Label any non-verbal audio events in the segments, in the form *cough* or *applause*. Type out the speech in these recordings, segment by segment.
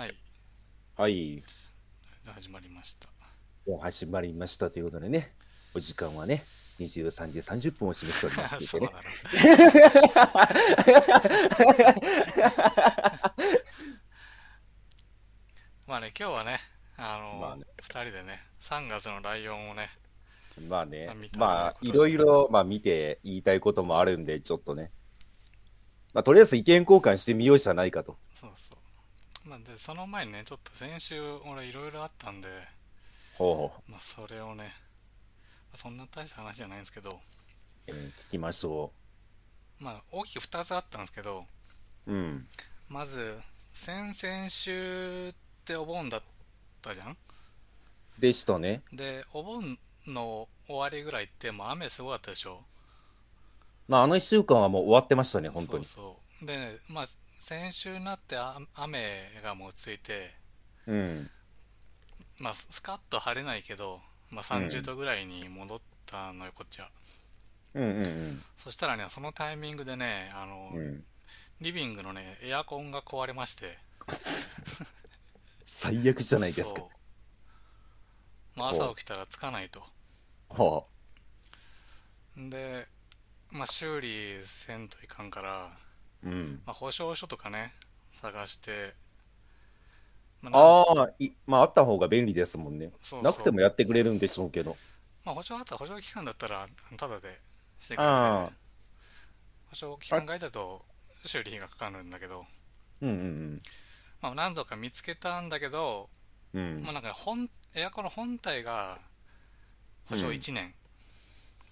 はい。はい。始まりました。もう始まりましたということでね、お時間はね、23時30分を示しております *laughs* そうけどだね。ろ。*laughs* まあね、今日はね、あの、まあね二人でね、3月のライオンをね、まあねまあ、いろいろ、まあ見て言いたいこともあるんで、ちょっとね。まあ、とりあえず意見交換してみようじゃないかと。そうそう。まあ、で、その前にね、ちょっと先週、俺いろいろあったんで、ほうほまあ、それをね、まあそんな大した話じゃないんですけど、う。えー聞きましょまあ、大きく2つあったんですけど、う。うん。まず、先々週ってお盆だったじゃん？でしたね。で、お盆の終わりぐらいってもう雨すごかったでしょ？まあ、あの一週間はもう終わってましたね、本当に。そうそう。でね、まあ、先週になってあ雨がもうついて、うん。まあ、ススカッと晴れないけど、まあ、30度ぐらいに戻ったのよ、こっちは。うんうんそしたらね、そのタイミングでね、あの、うん。うん。リビングのね、エアコンが壊れまして、*laughs* 最悪じゃないですか。まあ、朝起きたらつかないと。はで、まあ、修理せんといかんから、あ。うん。まあ、保証書とかね、探して、まああまあ、あった方が便利ですもんね。そうそうなくてもやってくれるんでしょうけど。まあ、保証あったら保証期間だったら、ただでしてくれて、ああ。保証期間外だと修理費がかかるんだけど、うんうんまあ、何度か見つけたんだけど、うん。うんまあ、。なんかね本、エアコンの本体が保証1年、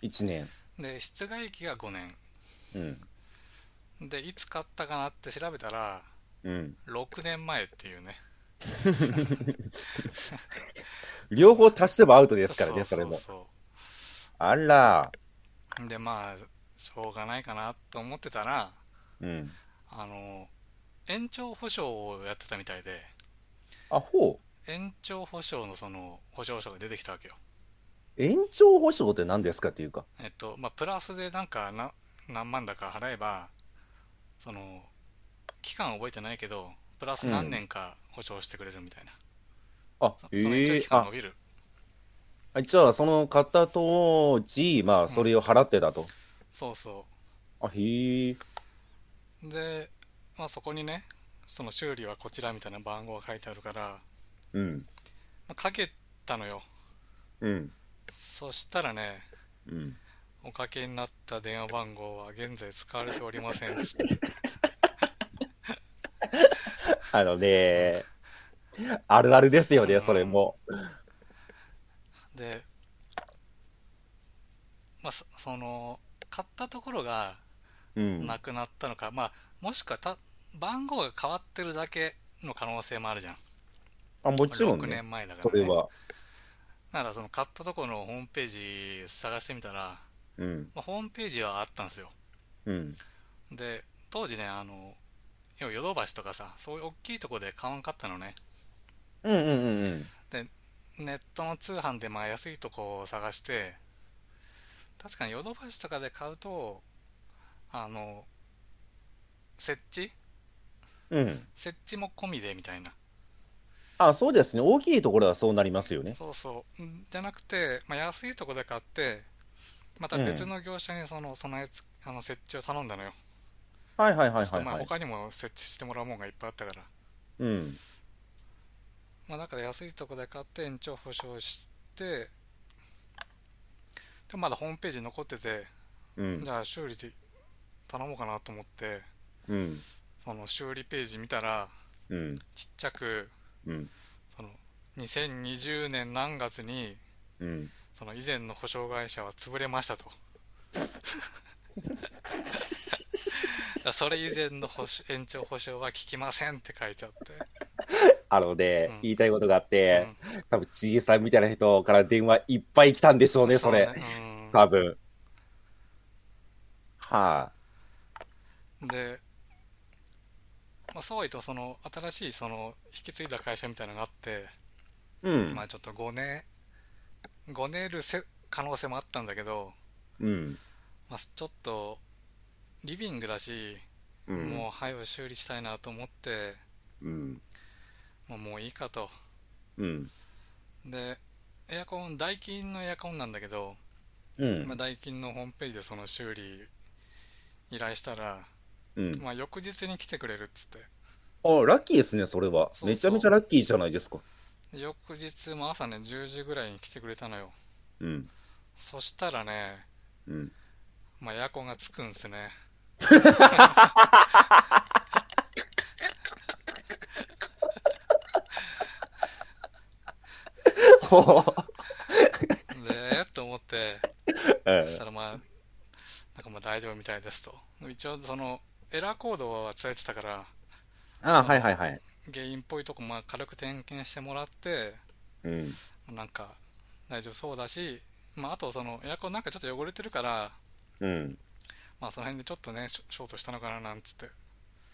1年。で、室外機が5年。うん。で、いつ買ったかなって調べたら、うん。6年前っていうね。*laughs* 両方足してもアウトですからね、それも。そあら。うで、まあ、しょうがないかなと思ってたら、うん。あの、延長保証をやってたみたいで、あ、ほう。延長保証のその保証書が出てきたわけよ。延長保証って何ですかっていうか。えっと、まあ、プラスでなんかな何万だか払えば、その、期間覚えてないけど、プラス何年か保証してくれるみたいな。あ、そえその延長え期間伸びる。あ、じゃあ、その買った当時、まあ、それを払ってたと。そうそあ、へえ。う。で、まあ、そこにね、その修理はこちらみたいな番号が書いてあるから、うん。まあ、かけたのよ。うん。そしたらね、うん。おかけになった電話番号は現在使われておりません。あのね、あるあるですよね、それも。で、まあ、そその、買ったところがうん。なくなったのか、まあ、もしくはた番号が変わってるだけの可能性もあるじゃん。あ、もちろん6ね。年前だからね。それは。なら、その買ったところのホームページ探してみたら、うん。まあ、ホームページはあったんですよ。うん。で、当時ね、あの、要はヨドバシとかさ、そういう大きいとこで買わんかったのね。うんうんうんうん。ネットの通販でまあ安いとこを探して、確かにヨドバシとかで買うと、あの、設置？うん。設置も込みでみたいな。あ、そうですね。大きいところはそうなりますよね。そうそう。んじゃなくて、まあ、安いとこで買って、また別の業者にその備えつ、あの設置を頼んだのよ。はいはいはいはいはい。他にも設置してもらうもんがいっぱいあったから。うん。まあ、だから安いとこで買って延長保証して、でもまだホームページ残ってて、うんじ。ゃあ修理で頼もうかなと思って、うん。その修理ページ見たら、うん。ちっちゃく、うん。その2020年何月に、うん。その以前の保証会社は潰れましたと。*laughs* それ以前の保証延長保証は効きませんって書いてあって。あのね、うん言いたいことがあって、うん多分、ちいさんみたいな人から電話いっぱい来たんでしょうね、それ。うね多分。はうんで、まあ、そうは言うとその新しいその引き継いだ会社みたいなのがあって、い。うん。まあちょっとごね、ごねるせ可能性もあったんだけど、うん。まあ、ちょっとリビングだし、うん。もう早く修理したいなと思って、うん。まあ、もういいかと。うん。で、エアコン、ダイキンのエアコンなんだけど、うんまあ、。ダイキンのホームページでその修理依頼したら、うん。まあ、翌日に来てくれるっつって。あ、ラッキーですね、それは。そうそうめちゃめちゃラッキーじゃないですか。で翌日も朝ね、10時ぐらいに来てくれたのよ。うん。そしたらね、うん。まあ、エアコンがつくんすね。ほ *laughs* で、えっと思って、うそしたらまあ、なんかまあ大丈夫みたいですと。一応その、エラーコードは伝えてたから、あ、はいはいはい。原因っぽいとこまあ軽く点検してもらって、うん。なんか大丈夫そうだし、まああとそのエアコンなんかちょっと汚れてるから、うん。まあその辺でちょっとね、ショートしたのかななんつって。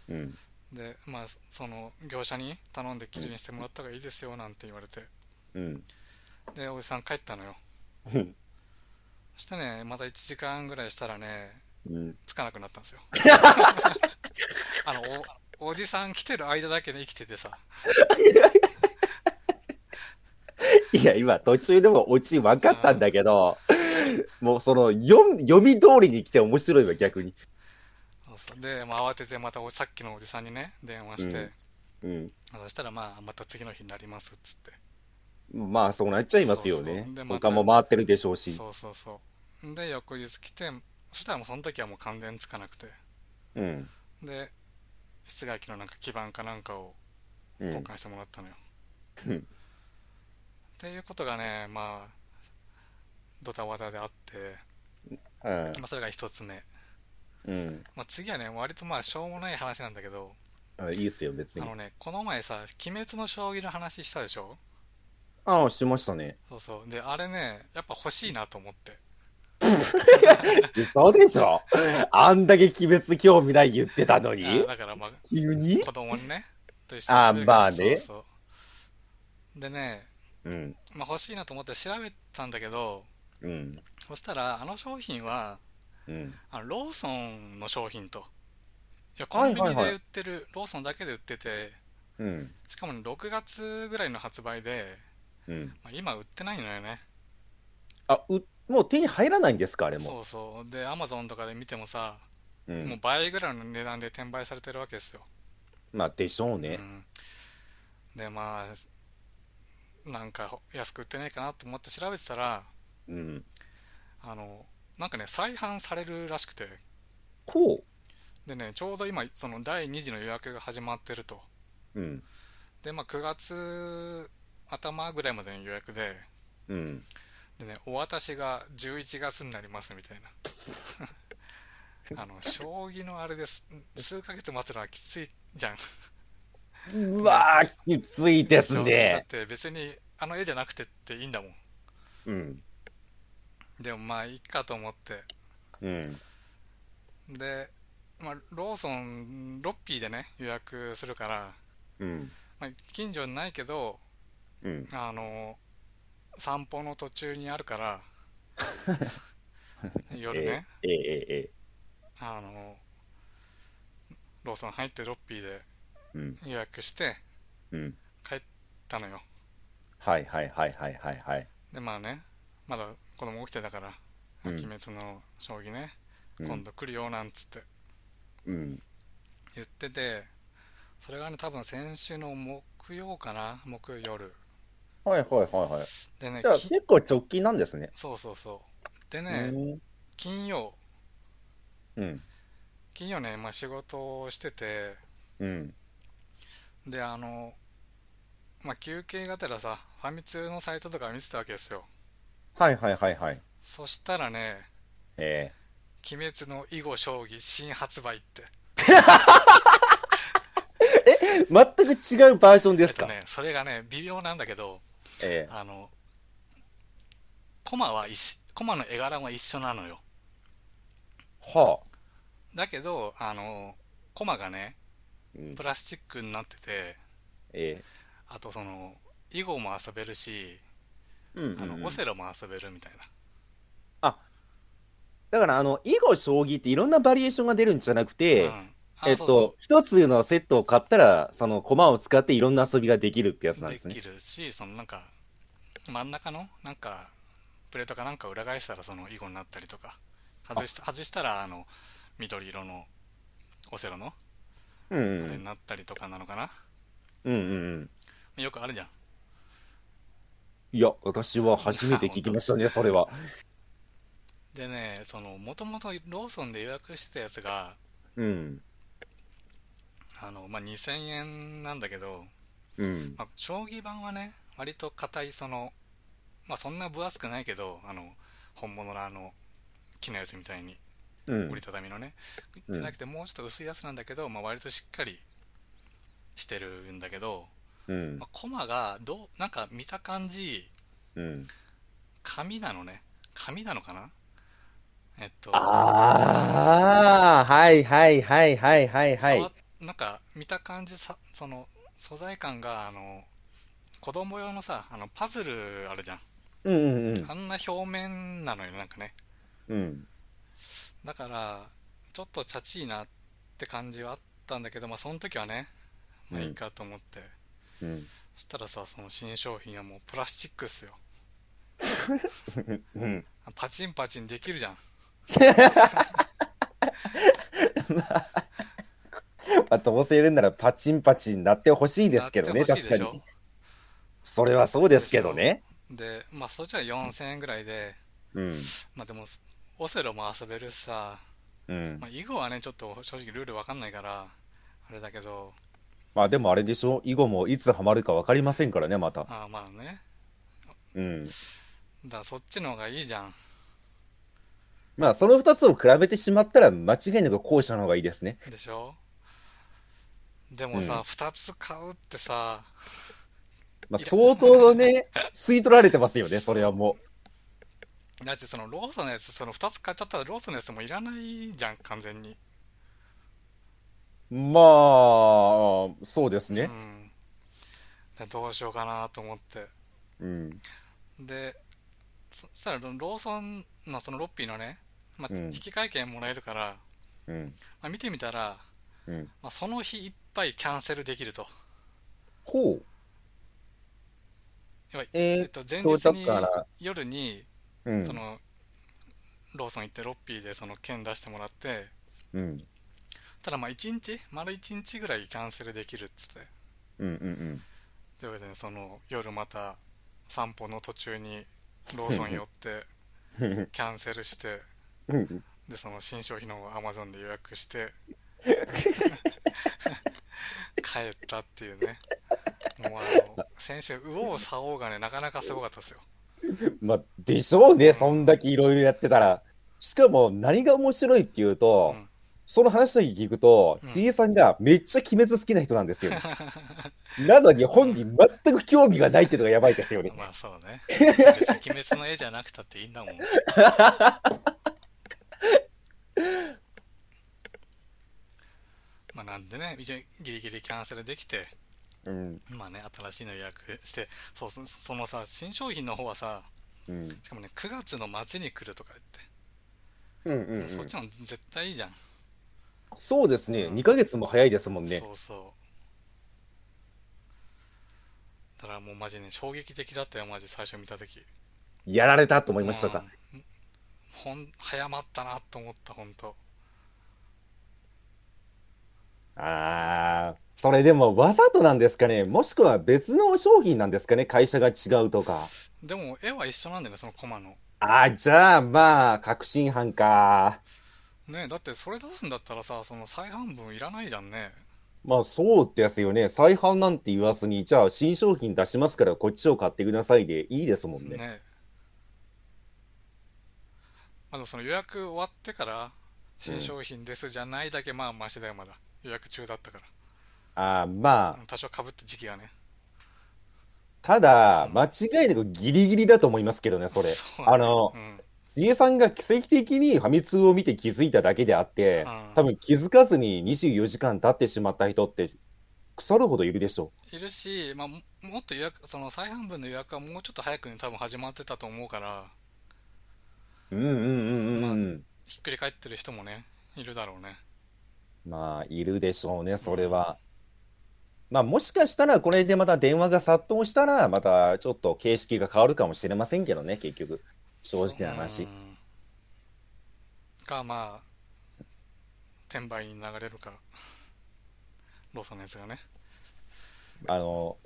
うん。で、まあその業者に頼んできれいにしてもらった方がいいですよなんて言われて。うん。で、おじさん帰ったのよ。うん。そしてね、また1時間ぐらいしたらね、うん。つかなくなったんですよ。*laughs* あの、お、おじさん来てる間だけで生きててさ。*laughs* いや、今途中でもオチ分かったんだけど、もうその読読み通りに来て面白いわ、逆に。そうそうで、まあ、慌ててまたおさっきのおじさんにね、電話して、うん。そしたらまあ、また次の日になりますっつって。まあ、そうなっちゃいますよそうねそうで。また他も回ってるでしょうし。そうそうそう。で、翌日来て、そしたらもうその時はもう完全につかなくて。うん。で、室外機のなんか基板かなんかをうん。交換してもらったのよ。うんっていうことがね、まあ、ドタバタであって、うんまあ、それが一つ目。うん。まあ、次はね、割とまあ、しょうもない話なんだけど、あいいっすよ、別にあの。ね、この前さ、鬼滅の将棋の話したでしょ？ああ、しましたね。そうそう。で、あれね、やっぱ欲しいなと思って。*laughs* そうでしょ？あんだけ鬼滅興味ない言ってたのあにだからまあ、急に？子供にね、と一緒あまあねそうそう。でね、うん。まあ欲しいなと思って調べたんだけど、うん。そしたら、あの商品は、うん。あのローソンの商品と。いや、はいコンビニはいはいで売ってる、ローソンだけで売ってて、うん。しかもね、6月ぐらいの発売で、うん。まあ、今売ってないのよね。あ、う、もう手に入らないんですか、あれも。そうそう。で、アマゾンとかで見てもさ、う。もうん倍ぐらいの値段で転売されてるわけですよ。まあ、でしょうね。うん、で、まあ、なんか安く売ってないかなと思って調べてたら、うん。あの、なんかね、再販されるらしくて、こでね、ちょうど今、その第2次の予約が始まってると。う。うん。で、まあ、9月頭ぐらいまでの予約で、うん。でね、お渡しが11月になりますみたいな。*laughs* あの、将棋のあれです。数ヶ月待つのはきついじゃん。うわー、きついですだっね。て別にあの絵じゃなくてっていいんだもん。うん。でもまあいいかと思って。うん。で、まあ、ローソン、ロッピーでね、予約するから、うん。まあ、近所にないけど、うん。あの、散歩の途中にあるから、*laughs* 夜ね、えええええあの、ローソン入ってロッピーでうん。予約してうん。帰ったのよ。はいはいはいはいはいはい。で、まあね、まだ子供起きてたから、うん鬼滅の将棋ね、うん今度来るよなんつってうん。言ってて、それがね、多分先週の木曜かな、木曜夜。はいはいはいはい。でねじゃあ、き結構直近なんですね。そうそうそう。でうね、ん。金曜、うん。金曜ね、まあ仕事をしてて、うん。で、あの、まあ休憩がてらさ、ファミ通のサイトとか見てたわけですよ。はいはいはいはい。そしたらね、え鬼滅の囲碁将棋新発売って。*laughs* え全く違うバージョンですか？えっとね、それがね、微妙なんだけど、えあの、コマは一緒、コマの絵柄は一緒なのよ。えはあ。だけど、あの、コマがね、うんプラスチックになってて、えあとその、囲碁も遊べるし、えうんうんうんあの、オセロも遊べるみたいな。あ、だからあの、囲碁将棋っていろんなバリエーションが出るんじゃなくて、うんあえっと、一つのセットを買ったら、そのコマを使っていろんな遊びができるってやつなんですね。きるしそのなんか真ん中のなんかプレートかなんか裏返したらその囲碁になったりとか外した外したらあの緑色のオセロのうんうあれんになったりとかなのかな、うんうんうん。よくあるじゃんいや、私は初めて聞きましたね、*laughs* それは。でねそのもともとローソンで予約してたやつがうん。あの、まあ、2000円なんだけど、うん。まあ、将棋盤はね割と硬いそのまあそんな分厚くないけどあの本物のあの木のやつみたいにうん。折り。たたみのね、うん。じゃなくてもうちょっと薄いやつなんだけど、まあ、割としっかりしてるんだけど、うん。まあ、コマがどうなんか見た感じうん。紙なのね。紙なのかな？えっとああ、はいはいはいはいはいはい。なんか見た感じさその素材感があの子供用のさあのパズルあるじゃんうんうんうん。あんな表面なのよなんかねうん。だからちょっとチャチいなって感じはあったんだけどまあその時はねまあうんいいかと思って、うん。そしたらさその新商品はもうプラスチックっすようん。パチンパチンできるじゃん *laughs* まあ、どうせやるんならパチンパチンなってほしいですけどね、確かに。それはそうですけどね。でまあそっちは4000円ぐらいでうん。まあでもオセロも遊べるしさ、うんま。あ、囲碁はねちょっと正直ルールわかんないからあれだけどまあでもあれでしょ、囲碁もいつハマるか分かりませんからね、また。ああまあねうん。だからそっちの方がいいじゃんまあその二つを比べてしまったら間違いなく後者の方がいいですね。でしょ？でもさ、うん2つ買うってさまあ相当ね、吸い取られてますよね、*laughs* それはもだってそのローソンのやつその2つ買っちゃったらローソンのやつもいらないじゃん完全にう。まあ、そうですね。うんでどうしようかなと思ってうん。でそそしたらローソンのそのロッピーのね、まあ、うん引き換え券もらえるから、うん。まあ、見てみたら、うん。まあ、その日いっぱいキャンセルできるとほう。えーえっと、前日に夜にうんそ。のローソン行ってロッピーでその券出してもらってうん。ただまあ1日？丸1日ぐらいキャンセルできるっつってうんうんというわけでねその夜また散歩の途中にローソン寄ってうん。*laughs* キャンセルしてうん。でその新商品のアマゾンで予約して *laughs* 帰ったっていうねもうあの先週右往左往がねなかなかすごかったですよ *laughs* まあ、でしょうね、そんだけいろいろやってたら。しかも、何が面白いっていうと、うんその話だけ聞くと、うんちえさんがめっちゃ鬼滅好きな人なんですよ、ね。*laughs* なのに本人全く興味がないっていうのがやばいですよね。まあそうね鬼滅の絵じゃなくたっていいんだもん *laughs* まあなんでねギリギリキャンセルできてうん。まあね新しいの予約してそうそそのさ新商品の方はさうん。しかもね9月の末に来るとか言って、うんうん、うん。そっちの絶対いいじゃん、そうですね、うん2ヶ月も早いですもんね。そうそうだからもうマジね衝撃的だったよマジ最初見た時やられたと思いましたか。うんほん早まったなと思った本当ああ、それでもわざとなんですかねもしくは別の商品なんですかね会社が違うとか。でも絵は一緒なんだよねそのコマのああ、じゃあまあ、確信犯か。ねだってそれ出すんだったらさその再販分いらないじゃんねまあそうですよね。再販なんて言わずに、じゃあ新商品出しますからこっちを買ってくださいでいいですもんね。ねまあでもその予約終わってから新商品ですじゃないだけまあマシだよまだ予約中だったから。ああ、まあ、多少かぶった時期がね。ただ、間違いなくギリギリだと思いますけどね、それ。そうね。あの、うん。ちえさんが奇跡的にファミ通を見て気づいただけであって、うん。多分気づかずに24時間経ってしまった人って腐るほどいるでしょいるし、まあ、ももっと予約その再販分の予約はもうちょっと早くに多分始まってたと思うから。う。うんうんうんうん。うん。ひっくり返ってる人もねいるだろうねまあ、いるでしょうね、それは。まあ、もしかしたら、これでまた電話が殺到したら、またちょっと形式が変わるかもしれませんけどね、結局。正直な話う。んかまあ転売に流れるかローソンのやつがねあの、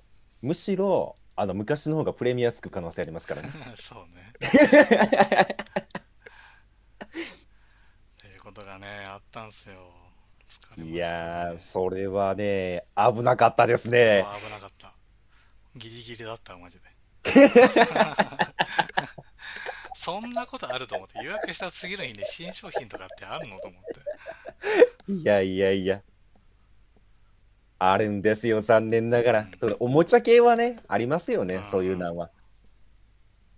むしろ、あの、昔の方がプレミアつく可能性ありますからね。*laughs* そうね *laughs* っていうことがねあったんすよねいやー、それはね、危なかったですね。危なかったギリギリだったマジで *laughs* そんなことあると思って予約した次の日に新商品とかってあるのと思っていやいやいや。あるんですよ、残念ながら。おもちゃ系はね、ありますよねう、んそういうのは。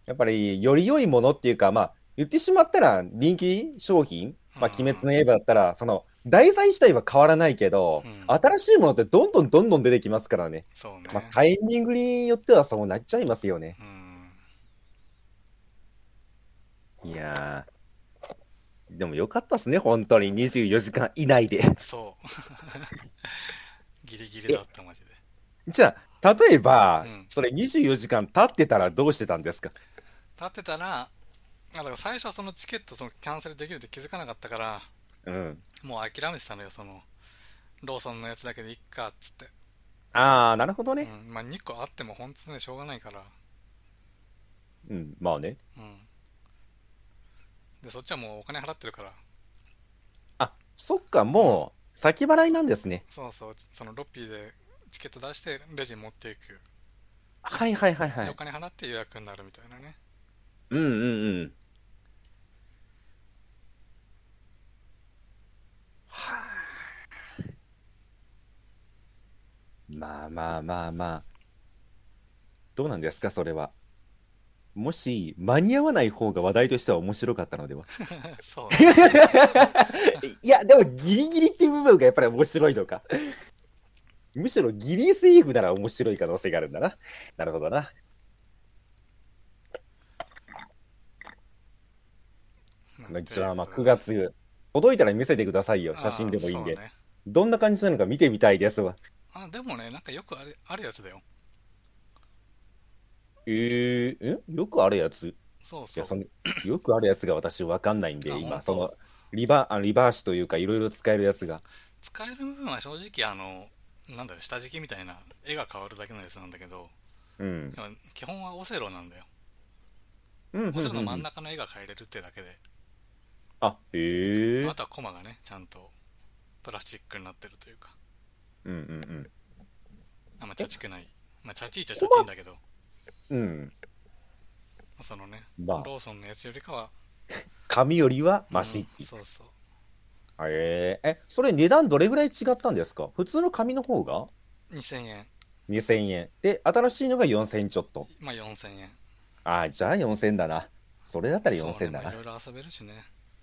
やっぱり、より良いものっていうか、まあ、言ってしまったら人気商品、まあ、うん鬼滅の刃だったら、その、題材自体は変わらないけど、うん新しいものってどんどんどんどん出てきますからね。そうね、まあ、タイミングによってはそうなっちゃいますよね。うんいやー。でもよかったっすね、本当に24時間以内で。そう *laughs* ギリギリだったマジでじゃあ、例えば、うんそれ24時間経ってたらどうしてたんですか？立ってたらあだから最初はそのチケットそのキャンセルできるって気づかなかったからうん。もう諦めてたのよそのローソンのやつだけでいっかっつって、ああ、なるほどね。うん、まあ2個あっても本当にしょうがないからうん、まあね。うんでそっちはもうお金払ってるからあ、そっか、もう、先払いなんですね。そうそうそのロッピーでチケット出してレジに持っていく、はいはいはいはい。でお金払って予約になるみたいなねうんうんうん。はあ。まあまあまあまあ。どうなんですか、それは。もし、間に合わない方が話題としては面白かったのでは。*laughs* そう *laughs* いや、でもギリギリっていう部分がやっぱり面白いのか。むしろギリセーフなら面白い可能性があるんだな。なるほどな。まあ9月、届いたら見せてくださいよ。写真でもいいんで。ねどんな感じなのか見てみたいですわ。あでもねなんかよくあるあるやつだよえー、え？よくあるやつ？そうそうよくあるやつが私わかんないんで、今、その、リバあリバーシというか、いろいろ使えるやつが。使える部分は正直あのなんだろう下敷きみたいな絵が変わるだけのやつなんだけどうん。基本はオセロなんだようんうんうんオセロの真ん中の絵が変えれるってだけで、あ、へえ。あとはコマがねちゃんとプラスチックになってるというか。うんうんあんまチャチくない。まあチャチいっちゃチャチいんだけど。うん。うん。そのね、まあ。ローソンのやつよりかは。紙よりはマシって。うんそうそう。へえ、え、それ値段どれぐらい違ったんですか？普通の紙の方が？2000円。2000円。で、新しいのが4000円ちょっと。まあ4000円。ああ、じゃあ4000円だな。それだったら4000円だな。そうね。まあい。ろいろ遊べるしね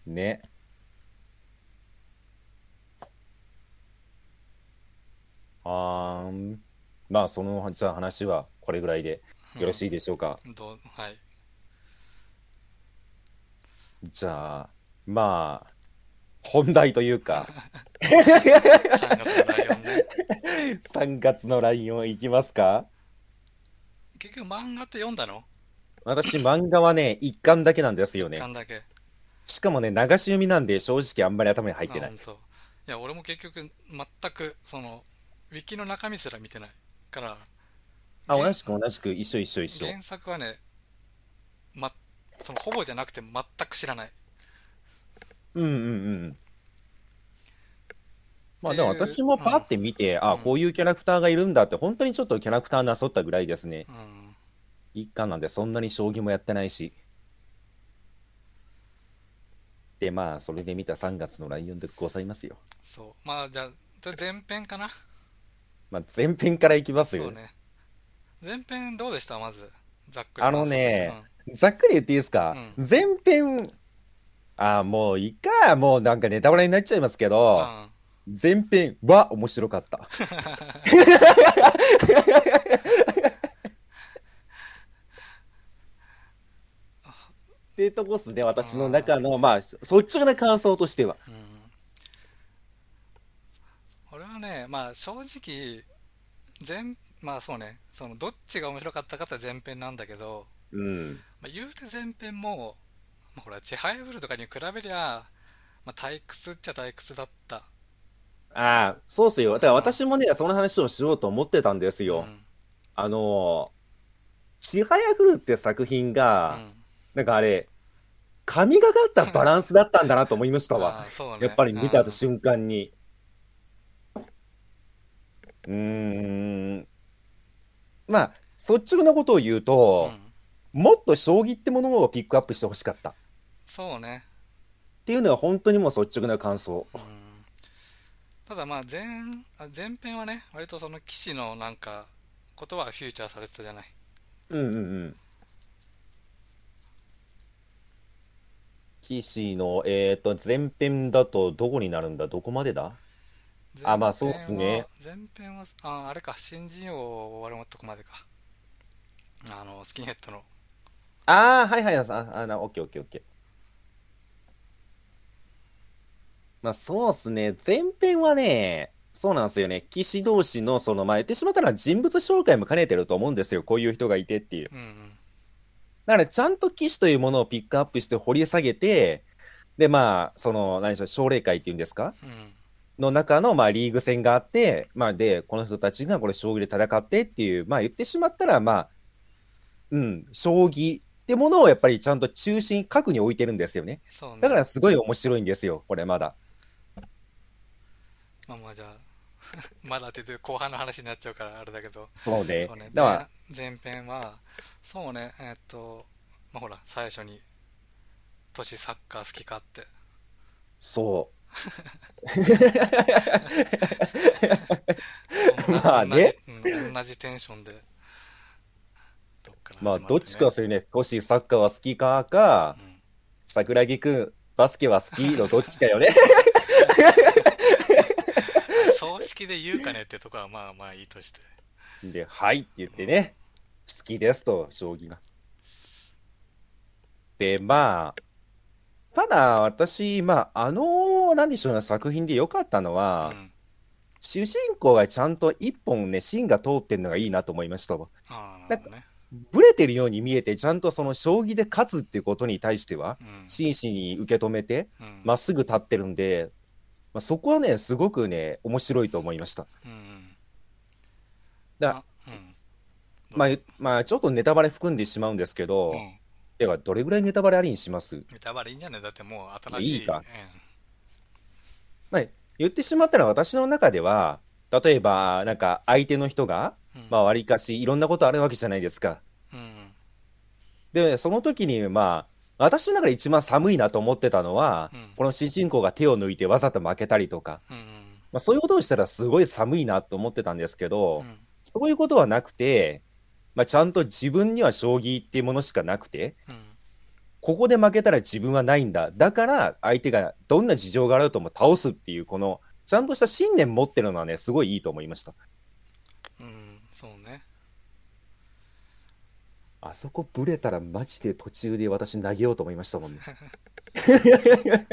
ね。はーん。まあ、その、じゃあ話はこれぐらいでよろしいでしょうか？どうはいじゃあ、まあ、本題というか、3月のライオンね3月のライオンいきますか？結局漫画って読んだの？私、漫画はね、一巻だけなんですよね。巻だけしかもね、流し読みなんで、正直あんまり頭に入ってないいや俺も結局全くそのウィキの中身すら見てないからあ、原同じく同じく、一緒一緒一緒。原作はねまそのほぼじゃなくて全く知らないうんうんうん。まあでも私もパって見て、あ、うんこういうキャラクターがいるんだって、本当にちょっとキャラクターなそったぐらいですね。うん一巻なんでそんなに将棋もやってないし。で、まあ、それで見た3月のライオンでございますよ。そう。まあじゃあ前編かな？*laughs* まあ、前編からいきますよ。そうね。前編どうでした？まずざっくり。あのね感想としてざっくり言っていいですか、う前編、あ、もういいか、もうなんかネタバレになっちゃいますけど、うんうん。前編は面白かった。*laughs* ってとこっすね、私の中の、まあ、率直な感想としては。うんはね、まあ正直、前、まあそうね、そのどっちが面白かったかって前編なんだけど、うん。まあ、言うて前編も、まあ、ほら、チハイブルとかに比べりゃ、まあ退屈っちゃ退屈だった。ああ、そうっすよ。だから私もね、その話をしようと思ってたんですよ。うんあのー、ちはやふるって作品が、なんかあれ、神がかったバランスだったんだなと思いましたわ。ねやっぱり見たうん瞬間に。うーん。まあ、率直なことを言うとう、んもっと将棋ってものをピックアップしてほしかった。っそうね。ていうのは本当にもう率直な感想。うんただまあ前、あ前編はね、割とその騎士のなんか、ことはフューチャーされてたじゃない。うんうんうん。騎士の、えっと、前編だとどこになるんだ？どこまでだ？あまあそうっすね前編は、あ、あれか、新人王終わるとこまでか。あの、スキンヘッドの。ああ、はいはい、あ、あ、な、オッケーオッケーオッケー。まあそうっすね。前編はね、そうなんですよね。騎士同士の、その、まあ言ってしまったら人物紹介も兼ねてると思うんですよ。こういう人がいてっていう。うんうん。だからちゃんと騎士というものをピックアップして掘り下げて、で、まあ、その、何でしょう、奨励会っていうんですか？うん。の中の、まあ、リーグ戦があって、まあ、で、この人たちがこれ、将棋で戦ってっていう、まあ、言ってしまったら、まあ、うん、将棋ってものをやっぱりちゃんと中心、核に置いてるんですよね。ね。だからすごい面白いんですよ、これまだ。まあまあじゃあ、*laughs* まだって後半の話になっちゃうからあれだけど、そうね。そうね、だから、前前編は、そうね、えーっと、まあほら、最初に、年サッカー好きかって。そ *laughs* 同じまあねうん同じテンションで。どっからう。まあ、どっちかそれね、トシサッカーは好きかか、うん桜木くん、バスケは好きのどっちかよね。葬式で言うかねってとこはまあまあいいとして。で、はいって言ってね、好きですと、将棋が。で、まあ、ただ私、まあ、あの、なんでしょうね、作品で良かったのは、うん。主人公がちゃんと一本ね、芯が通ってんのがいいなと思いましたわ。ああ、なるほどね。ブレてるように見えて、ちゃんとその将棋で勝つっていうことに対しては、うん。真摯に受け止めて、うん。まっすぐ立ってるんで、まあ、そこはね、すごくね、面白いと思いました。だ。まあ、まあ、ちょっとネタバレ含んでしまうんですけど、うん。では、どれぐらいネタバレありにします？ネタバレいいんじゃない？だってもう新しい。いいかうんまあ、言ってしまったら私の中では、例えば、なんか相手の人が、うんまあ、わりかしいろんなことあるわけじゃないですか。うんで、その時に、まあ、私の中で一番寒いなと思ってたのは、うん。この主人公が手を抜いてわざと負けたりとか、うんまあ、そういうことをしたらすごい寒いなと思ってたんですけど、うん。そういうことはなくて、まあ、ちゃんと自分には将棋っていうものしかなくて、うん。ここで負けたら自分はないんだ。だから相手がどんな事情があるとも倒すっていう、この、ちゃんとした信念持ってるのはね、すごいいいと思いました。うんそうねあそこブレたらマジで途中で私投げようと思いましたもんね。*laughs*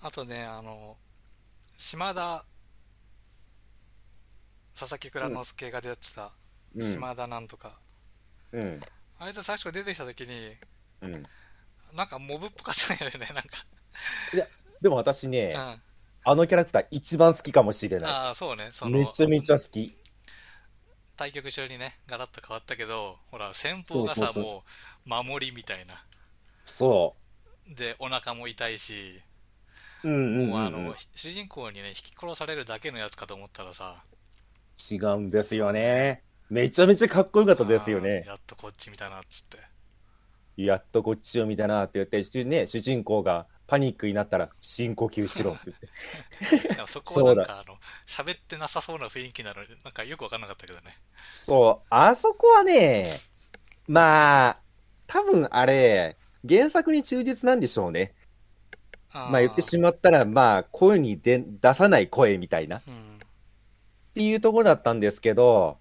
あとねあの島田佐々木蔵之介が出てたうん。島田なんとか、うん。あいつ最初出てきた時にうん。なんかモブっぽかったんよね *laughs* なんか、でも私ね、うん、ああのキャラクター一番好きかもしれなあそうねそい。のめちゃめちゃ好き。対局中にねガラッと変わったけどほら先方がさもう守りみたいなそでお腹も痛いしもうあの、うん。主人公にね引き殺されるだけのやつかと思ったらさ違うんですよね。めちゃめちゃかっこよかったですよね。やっとこっち見たなっつってやっとこっちを見たなって言って、しね、主人公がパニックになったら深呼吸しろって言って。*laughs* そこはなんかあの喋ってなさそうな雰囲気なのになんかよく分かんなかったけどねそう、あそこはね、まあ、多分あれ、原作に忠実なんでしょうね。まあ言ってしまったら、まあ声に出出さない声みたいなっうんていうところだったんですけど、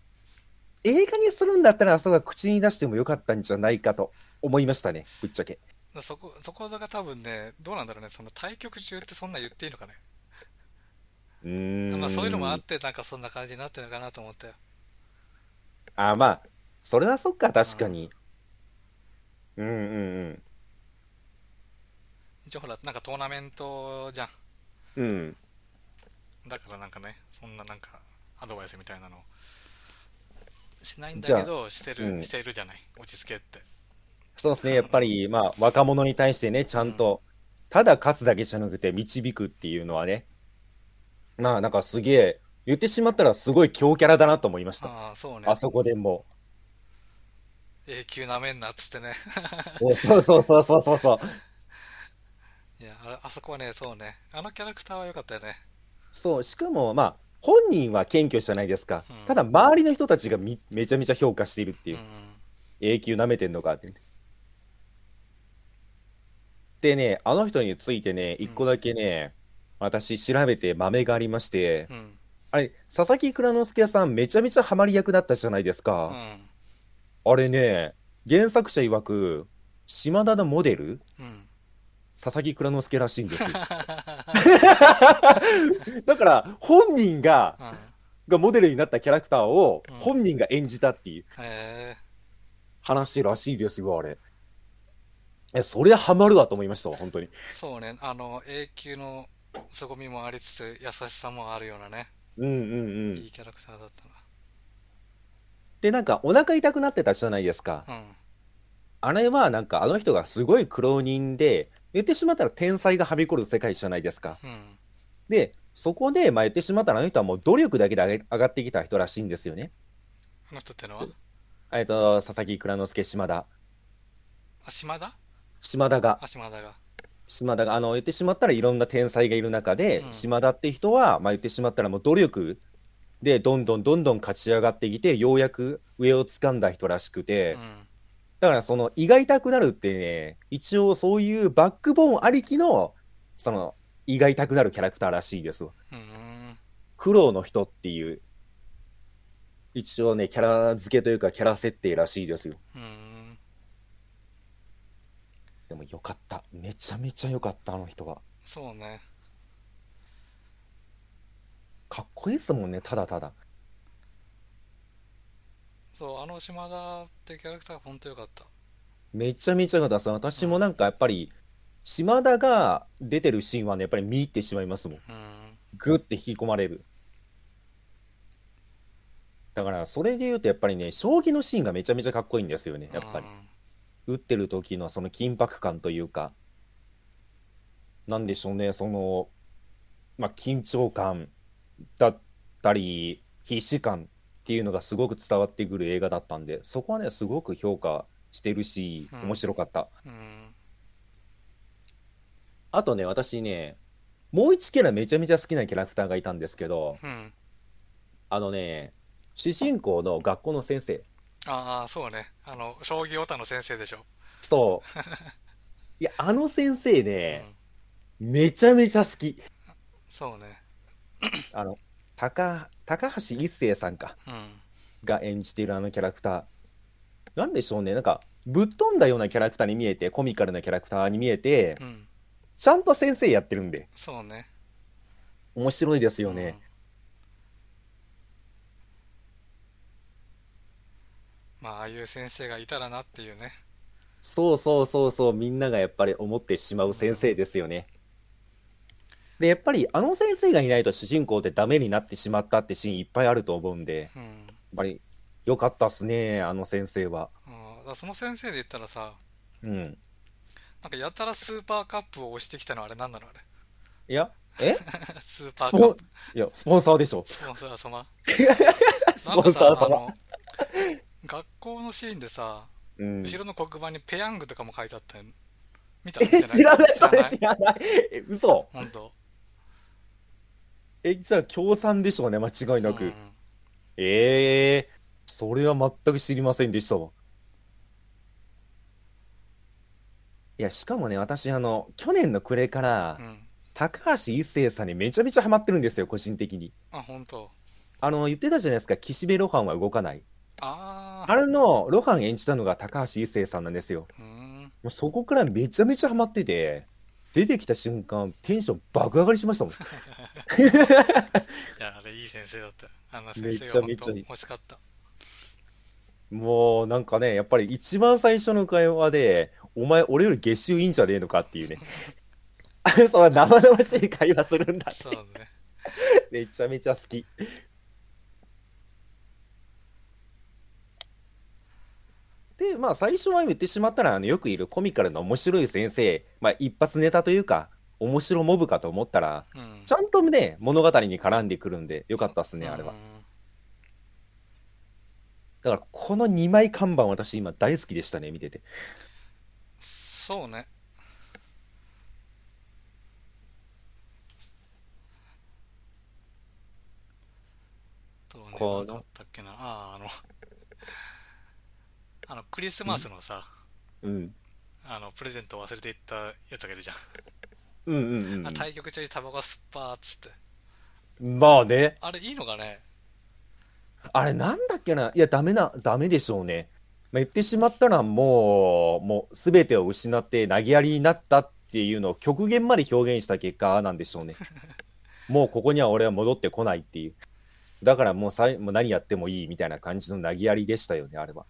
映画にするんだったら、あそこは口に出してもよかったんじゃないかと思いましたね、ぶっちゃけ。そこ、そこが多分ね、どうなんだろうね、その対局中ってそんな言っていいのかね。うーん。まあそういうのもあって、なんかそんな感じになってるのかなと思ったよ。あ、まあ、それはそっか、確かに。うんうんうん。一応ほら、なんかトーナメントじゃん。うん。だからなんかね、そんななんかアドバイスみたいなのしないんだけど、してる、うんしているじゃない。落ち着けって。そうですね、やっぱり、まあ、若者に対してね、ちゃんと、ただ勝つだけじゃなくて、導くっていうのはね、まあ、なんかすげえ、言ってしまったらすごい強キャラだなと思いました。ああ、そうねあ。そこでも永久なめんなっつってね。う。そうそうそうそうそうそう。*laughs* いやあれ、あそこはね、そうね。あのキャラクターは良かったよね。そう、しかも、まあ、本人は謙虚じゃないですかうん。ただ、周りの人たちがみめちゃめちゃ評価しているっていうう。ん。永久舐めてんのかって。でね、あの人についてね、一個だけね、私調べて豆がありまして、うん。あれ、佐々木蔵之介さんめちゃめちゃハマり役だったじゃないですうか。ん。あれね、原作者曰く、島田のモデル、うん。佐々木蔵之介らしいんですよ。*laughs* だから、本人が、うん。がモデルになったキャラクターをうん本人が演じたっていう。話らしいですよ、あれ。え、それハマるわと思いましたわ、本当に。そうね。あの、永久の凄みもありつつ、優しさもあるようなね。うんうんうん。いいキャラクターだったで、なんかお腹痛くなってたじゃないですか。な。うん。あれはなんかあの人がすごい苦労人で、言ってしまったら天才がはびこる世界じゃないですか。うん。で、そこで、まあ言ってしまったらあの人はもう努力だけで上げ上がってきた人らしいんですよね。あの人ってのは？えっと、佐々木蔵之介島田。あ、島田？島田が、あ、島田が。島田が、あの、言ってしまったらいろんな天才がいる中で、うん島田って人は、まあ言ってしまったらもう努力でどんどんどんどん勝ち上がってきて、ようやく上を掴んだ人らしくて、うん。だからその胃が痛くなるってね、一応そういうバックボーンありきの、その胃が痛くなるキャラクターらしいですわ。うん。苦労の人っていう、一応ね、キャラ付けというかキャラ設定らしいですよ。うん。でもよかった。めちゃめちゃよかった、あの人は。そうね。かっこいいですもんね、ただただ。そう、あの島田ってキャラクターほんとよかった。めちゃめちゃよかった。私もなんかやっぱり、島田が出てるシーンはね、やっぱり見入ってしまいますもん。うん。グッて引き込まれる。だから、それで言うと、やっぱりね、将棋のシーンがめちゃめちゃかっこいいんですよね、やっぱり。打ってる時のその緊迫感というか、なんでしょうね、その、まあ、緊張感だったり、必死感っていうのがすごく伝わってくる映画だったんで、そこはね、すごく評価してるし、うん面白かった。うん。うん。あとね、私ね、もう一キャラめちゃめちゃ好きなキャラクターがいたんですけど、うん。あのね、主人公の学校の先生。ああ、そうね。あの、将棋オタの先生でしょ。そう。*laughs* いや、あの先生うね、ん。めちゃめちゃ好き。そうね。あの、高、高橋一生さんか、うん。が演じているあのキャラクター。なんでしょうね、なんか、ぶっ飛んだようなキャラクターに見えて、コミカルなキャラクターに見えてう、ん。ちゃんと先生やってるんで、そうね。面白いですよね。うんまあ、ああいう先生がいたらなっていうね。そうそうそうそう、みんながやっぱり思ってしまう先生ですよね。で、やっぱりあの先生がいないと主人公ってダメになってしまったってシーンいっぱいあると思うんで、やっうん。ぱり良かったっすね、あの先生は。あーだからその先生で言ったらさ、うん。なんかやたらスーパーカップを押してきたのあれ何なのあれ？いや、え？*laughs* スーパーカップ。いや、スポンサーでしょ。スポンサー様。*laughs* スポンサー様。学校のシーンでさ、うん。後ろの黒板にペヤングとかも書いてあったよ。見た？え、知らない、それ知い？らない？え、嘘？ほんと。え、じゃあ、協賛でしょうね、間違いなく。うんええそれは全く知りませんでしたわ。いや、しかもね、私、あの、去年の暮れからう、ん。高橋一生さんにめちゃめちゃハマってるんですよ、個人的に。あ、ほんと。あの、言ってたじゃないですか、岸辺露伴は動かない。ああれの露伴演じたのが高橋一生さんなんですよ。ー。うそこからめちゃめちゃハマってて、出てきた瞬間、テンション爆上がりしましたもん。*laughs* いや、あれいい先生だった。あんなめち先生が欲しかった。もうなんかね、やっぱり一番最初の会話で、お前俺より月収いいんじゃねえのかっていうね。*laughs* そんな生々しい会話するんだってそうだね。*laughs* めちゃめちゃ好き。で、まあ最初は言ってしまったら、あのよくいるコミカルな面白い先生、まあ一発ネタというか、面白モブかと思ったら、うん。ちゃんとね、物語に絡んでくるんで、よかったっすね、あれはう。んだから、この2枚看板、私今大好きでしたね、見てて。そうね。とね、このなかったっけな。ああ、あの、あの、クリスマスのさ、うん。あの、プレゼント忘れていったやつがいるじゃん。うんうんうんあ対局中にタバコ吸っぱーっつって。うん。まあね。あれいいのかね？あれなんだっけな？いや、ダメな、ダメでしょうね。まあ、言ってしまったらもう、もう全てを失って投げやりになったっていうのを極限まで表現した結果なんでしょうね。*laughs* もうここには俺は戻ってこないっていう。だからもうさいもう何やってもいいみたいな感じの投げやりでしたよね、あれは。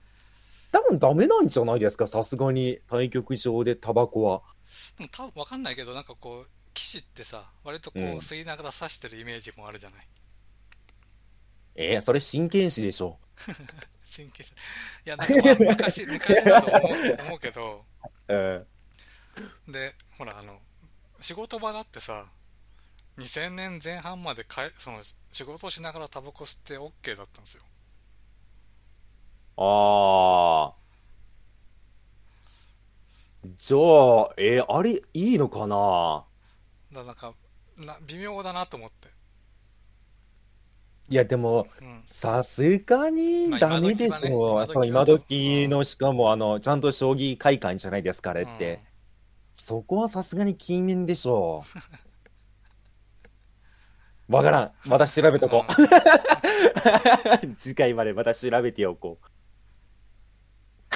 多分ダメなんじゃないですか、さすがに対局場でタバコは。多分わかんないけど、なんかこう、騎士ってさ、割とこう、うん吸いながら刺してるイメージもあるじゃない？えー、それ真剣士でしょ。神経質いや、なんかまあ昔、*laughs* 昔だと思う思うけど、う *laughs* ん。で、ほら、あの、仕事場だってさ、2000年前半までかえその仕事をしながらタバコ吸って OK だったんですよ。ああ。じゃあ、えーあれ、いいのかな？だからなんか、な微妙だなと思って。いや、でも、うん。さすがにまあダメでしょう。今時はねそう、今今時は時の、しかも、あの、ちゃんと将棋会館じゃないですか、あれっうんて。そこはさすがに禁煙でしょう。*laughs* わからん。また調べとこう。*laughs* 次回までまた調べておこう。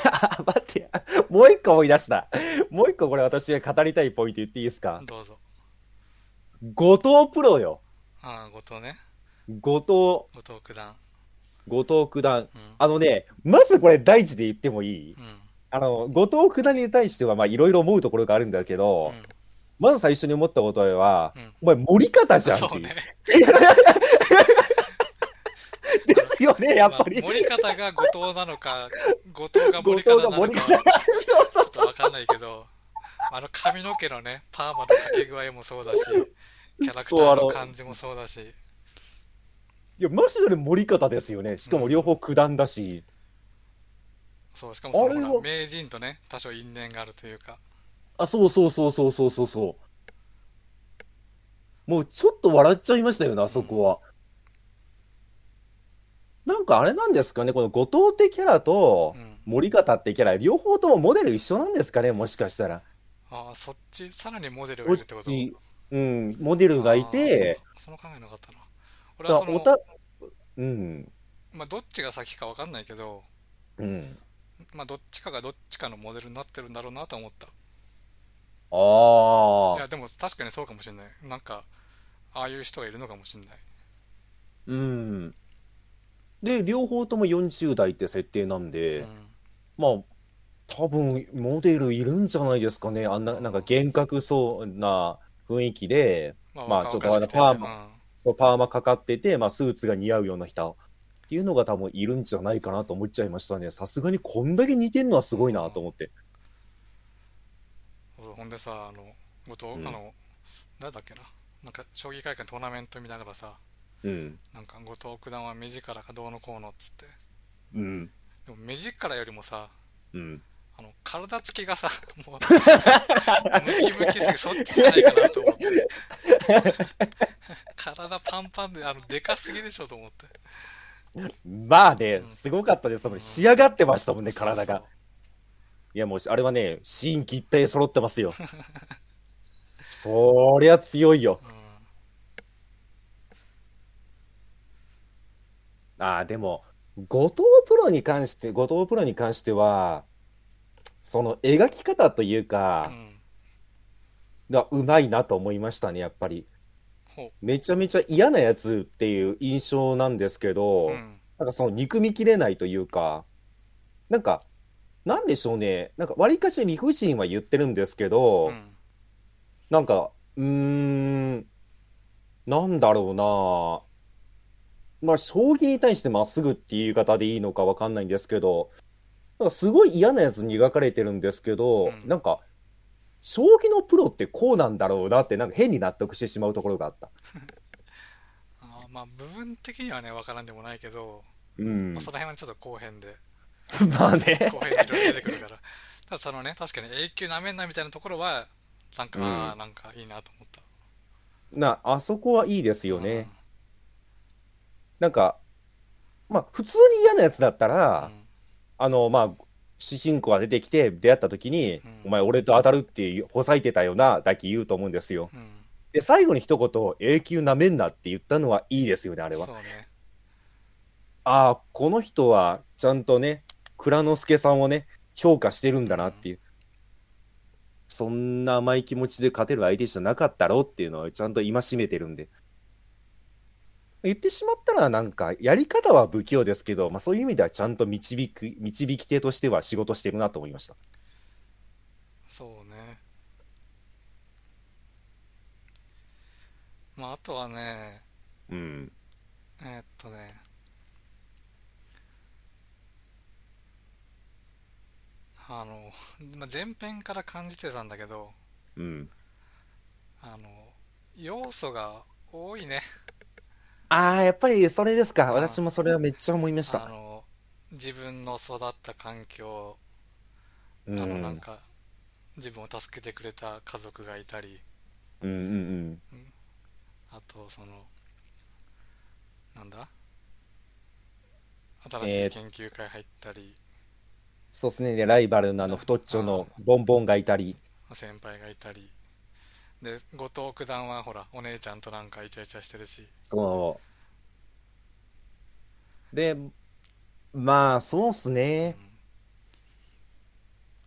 あ *laughs* 待って、もう一個思い出した。もう一個これ私が語りたいポイント言っていいですか？うんどうぞ。後藤プロよ。ああ、後藤ね。後藤、後藤九段。後藤九段。うん。あのね、まずこれ大事で言ってもいい？うん。あの、後藤九段に対しては、まあ、いろいろ思うところがあるんだけど、うんまず最初に思ったことは、うんお前、盛り方じゃんっていう。そうね。で *laughs* すよね、やっぱり。まあ盛り方が後藤なのか、*laughs* 後藤が後盛り藤方なのか。ちょっとわかんないけど、あの髪の毛のね、パーマのかけ具合もそうだし、キャラクターの感じもそうだし、いや、マジで盛り方ですよね。しかも両方九段だし。そう、しかもその名人とね、多少因縁があるというか、あ、そうそうそうそうそうそうそう。もうちょっと笑っちゃいましたよね、あそこは。なんかあれなんですかね、この後藤ってキャラとうん森方ってキャラ、両方ともモデル一緒なんですかね、もしかしたら。ああ、そっち、さらにモデルがこいるってこと？うん、モデルがいて、そその考えなかったな。俺はその、た、うん、まあ、どっちが先かわかんないけど、うん。まあ、どっちかがどっちかのモデルになってるんだろうなと思った。ああいや、、でも確かにそうかもしれない。なんか、ああいう人がいるのかもしれない。うん。で、両方とも40代って設定なんうで、ん。まあ、多分モデルいるんじゃないですかね。あんな、なんか幻覚そうな雰囲気で、ままあ若々しくてちょっとあのパーうんそうパーマかかってて、まあ、スーツが似合うような人っていうのが多分いるんじゃないかなと思っちゃいましたね。さすがにこんだけ似てんのはすごいなと思って。ほんでさ、あの、後藤、うんあの、誰だっけな。なんか、将棋会館トーナメント見ながらさ、うん。なんか、後藤九段は目力がどうのこうのっつって。うん。でも、目力よりもさ、うん。あの、体つきがさ、もう、ムキムキすぎ、そっちじゃないかなと思って。*laughs* 体パンパンで、あの、でかすぎでしょと思って。まあねう、んすごかったですもんね。仕上がってましたもんね、体がそう。いやもう、あれはね、心機一体揃ってますよ。*laughs* そりゃ強いよ。そうああ、でも、後藤プロに関して、後藤プロに関しては、その描き方といううか、んがうまいなと思いましたね、やっぱり。ほめちゃめちゃ嫌なやつっていう印象なんですけうど、うんなんかその憎みきれないというか、なんか、なんでしょうね。なんか、わりかし理不尽は言ってるんですけど、うんなんか、うーん、なんだろうな。まあ、将棋に対してまっすぐっていう言い方でいいのかわかんないんですけど、なんかすごい嫌なやつに描かれてるんですけど、うんなんか、将棋のプロってこうなんだろうなって、なんか変に納得してしまうところがあった。*laughs* あーまあ部分的にはね分からんでもないけど、うんまあ、。その辺はちょっと後編で *laughs* まあね。後編でいろいろ出てくるからただそのね確かに永久なめんなみたいなところはなんか、うんなんかいいなと思ったな、あそこはいいですよね。なんか、まあ、普通に嫌なやつだったうんら、あの、まあ、主人公が出てきて出会った時に、うんお前俺と当たるってほさいてたよな、だけ言うと思うんですよ。うん、うんで、最後に一言、永久なめんなって言ったのはいいですよね、あれは。ねああ、この人はちゃんとね、蔵之介さんをね、評価してるんだなっていう。そんな甘い気持ちで勝てる相手じゃなかったろっていうのをちゃんと戒めてるんで。言ってしまったらなんか、やり方は不器用ですけど、まあそういう意味ではちゃんと導く、導き手としては仕事してるなと思いました。そうねまああとはねうん。えーっとねあの、*laughs* まあ、前編から感じてたんだけどうん。あの要素が多いねああ、やっぱりそれですか。私もそれはめっちゃ思いました。あの自分の育った環境うあのなんん。か自分を助けてくれた家族がいたりうんうんあとそのなんだ？新しえーい研究会入ったり、そうですね。で、ライバルのあの太っちょのボンボンがいたり。先輩がいたりで後藤九段はほらお姉ちゃんとなんかイチャイチャしてるしそう。で、まあ、そうっすね。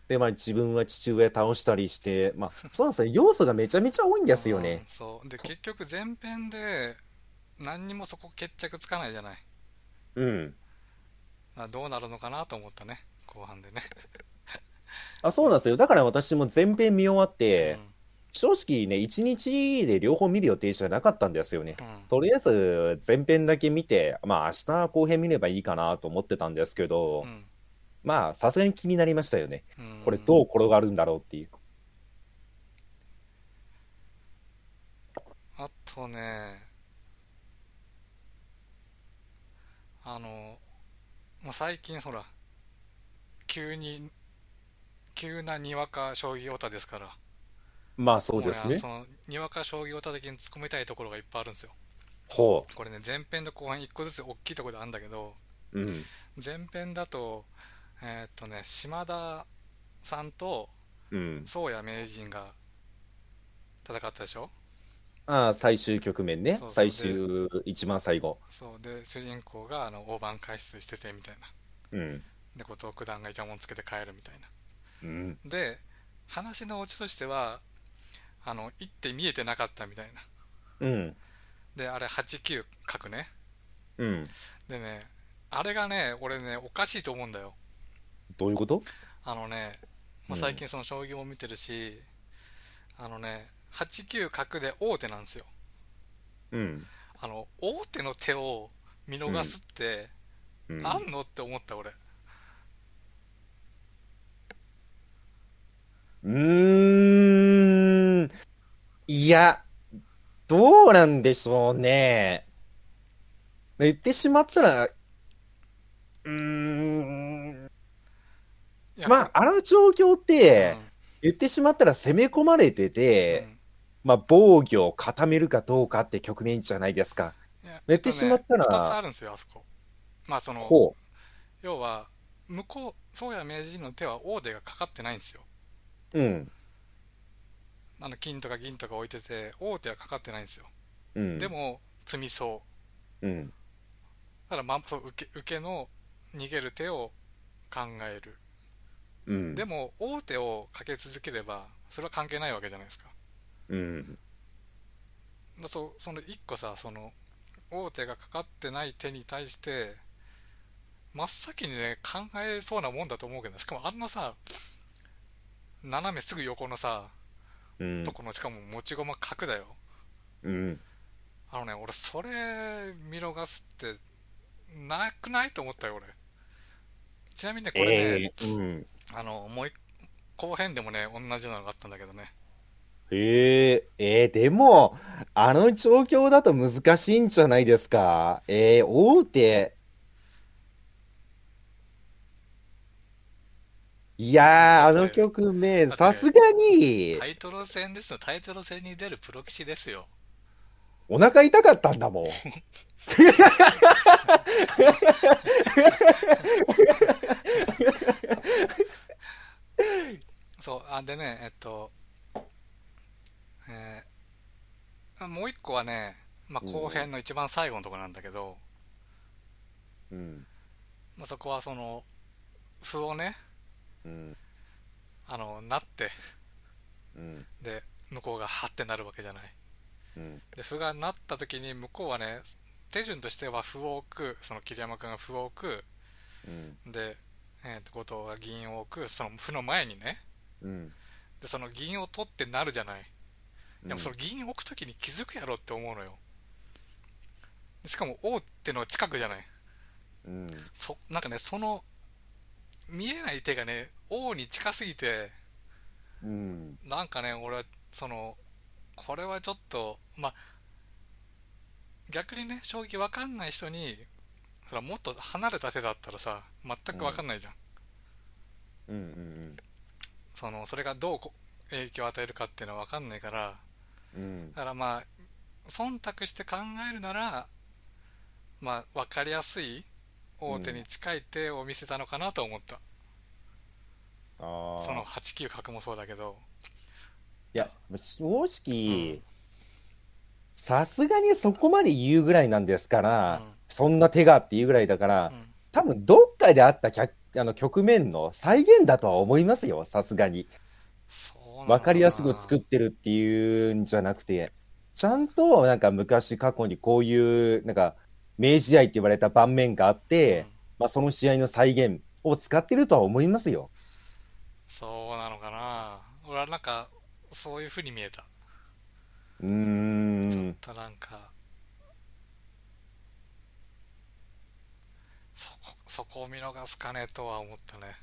で、まあ、自分は父親倒したりして、まあ、そうなんですね。要素がめちゃめちゃ多いんですようんね。そうで結局前編で何にもそこ決着つかないじゃないうん。あどうなるのかなと思ったね後半でねあ、そうなんですよ。だから私も全編見終わって、うん正直ね、1日で両方見る予定じゃなかったんですよね。うんとりあえず前編だけ見て、まあ明日後編見ればいいかなと思ってたんですけど、うんまあさすがに気になりましたよね。うんこれどう転がるんだろうっていう。あとねあの、まあ、最近ほら急に急なにわか将棋オタですからまあそうですねそ。のにわか将棋オタ的に突っ込みたいところがいっぱいあるんですよほこれね前編と後半一個ずつ大きいところであるんだけどう。うん。前編だとえーっとね島田さんとうん。宗谷名人が戦ったでしょ？ああ、最終局面ね。そうそう最終、一番最後。そうで主人公があの大盤解説しててみたいなうん。で後藤九段がイチャモンつけて帰るみたいなうん。で話のオチとしてはあの一手見えてなかったみたいな。うん。であれ89書くね。うん。でねあれがね俺ねおかしいと思うんだよ。どういうこと？あのね、まあ、うん。最近その将棋も見てるし、あのね89角で王手なんですよ。うん。あの王手の手を見逃すって、うん。あんのって思った俺。うーん。いや、どうなんでしょうね。言ってしまったら、うーん。まあ、あの状況ってうん、言ってしまったら攻め込まれてて、うんまあ、防御を固めるかどうかって局面じゃないですか。いや寝てしまったらえとね二つあるんですよあそこまあそのほ要は向こう宗谷名人の手は王手がかかってないんですよう。うん。あの金とか銀とか置いてて王手はかかってないんですよ、うん。でも詰みそううん。だから、ま、そう受け受けの逃げる手を考えるうん。でも王手をかけ続ければそれは関係ないわけじゃないですかうん。だそうその一個さその王手がかかってない手に対して真っ先にね考えそうなもんだと思うけどしかもあんなさ斜めすぐ横のさうんと。このしかも持ち駒角だようん。あのね俺それ見逃すってなくないと思ったよ俺ちなみにねこれね、ええうん。あのもう一後編でもね同じようなのがあったんだけどねへえ、えー、でも、あの状況だと難しいんじゃないですか？えー、大手。いやー、あの局面、だってさすがに、タイトル戦ですよタイトル戦に出るプロ棋士ですよお腹痛かったんだもん。そうあでねえっとえーもう一個はね、まあ、後編の一番最後のところなんだけど、うん。まあ、そこはその歩をねうん。あのなってうん。で向こうがハッてなるわけじゃないうん。で歩がなった時に向こうはね手順としては歩を置くその桐山君が歩を置くうん。で、えーと後藤が銀を置くその歩の前にねうん。でその銀を取ってなるじゃないでもその銀置く時に気づくやろって思うのよしかも王ってのは近くじゃないうん。そなんかねその見えない手がね王に近すぎてうん。なんかね俺はそのこれはちょっとまあ逆にね将棋わかんない人にそれはもっと離れた手だったらさ全くわかんないじゃん、うん。うん。そのそれがどうこ影響を与えるかっていうのはわかんないからうん。だからまあ忖度して考えるならまあ分かりやすい王手に近い手を見せたのかなと思った、ああ。その8九角もそうだけど。いや、正直、さすがにそこまで言うぐらいなんですから、うん。そんな手がっていうぐらいだから、うん。多分どっかであった客あの局面の再現だとは思いますよ、さすがに。そうなのわかりやすく作っってるっていうんじゃなくて、ちゃんとなんか昔過去にこういうなんか名試合って言われた盤面があって、まあ、その試合の再現を使ってるとは思いますよ。そうなのかな。俺はなんかそういう風に見えた。うーちょっん。となんか。そこそこを見逃すかねとは思ったね。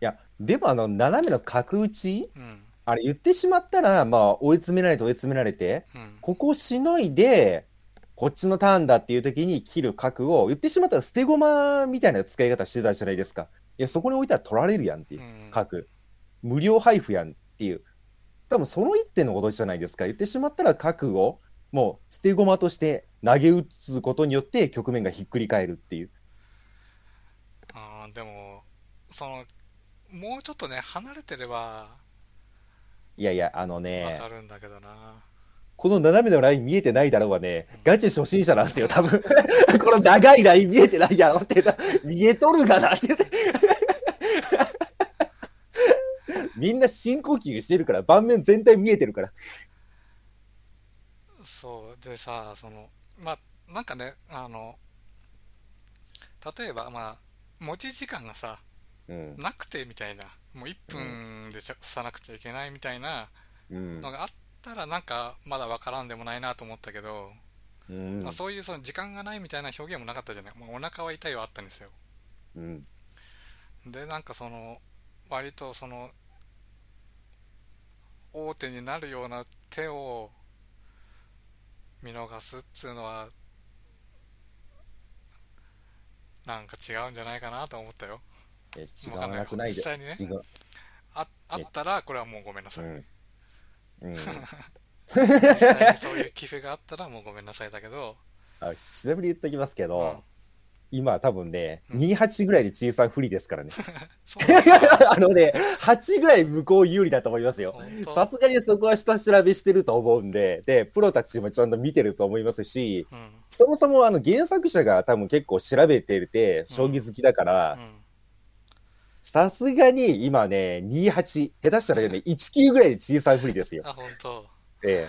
いや、でもあの、斜めの角打ちうん。あれ言ってしまったら、まあ、追い詰められて追い詰められて、うん。ここをしのいで、こっちのターンだっていう時に切る角を、言ってしまったら捨て駒みたいな使い方してたじゃないですか。いや、そこに置いたら取られるやんっていううん角。無料配布やんっていう。多分その一点のことじゃないですか。言ってしまったら角を、もう捨て駒として投げ打つことによって局面がひっくり返るっていう。あーでもそのもうちょっとね離れてればいやいや、あのわねか、るんだけどな、この斜めのライン見えてないだろうはね、ガチ初心者なんですよ、多分。*laughs* この長いライン見えてないやろってな、見えとるがなって。*laughs* みんな深呼吸してるから、盤面全体見えてるから。そうでさそのまあなんかねあの例えばまあ持ち時間がさうん。なくてみたいなもう1分でさなくちゃいけないみたいなうんのがあったらなんかまだわからんでもないなと思ったけど、うんまあ、そういうその時間がないみたいな表現もなかったじゃない、もうお腹は痛いはあったんですようん。でなんかその割とその大手になるような手を見逃すっつうのはなんか違うんじゃないかなと思ったよえ違わなくないで。わかんない違う。ああったらこれはもうごめんなさい、うん。うん、そういう寄付があったらもうごめんなさいだけど、あちなみに言っときますけど、うん。今多分ね、うん。28ぐらいで小さん不利ですからね。*laughs* *laughs* あのね、8ぐらい向こう有利だと思いますよ。さすがにそこは下調べしてると思うんで、で、プロたちもちゃんと見てると思いますし、うん。そもそもあの原作者が多分結構調べてて、将棋好きだから、うんさすがに今ね、28、下手したらね、19ぐらいで小さいふりですよ。あ、本当。え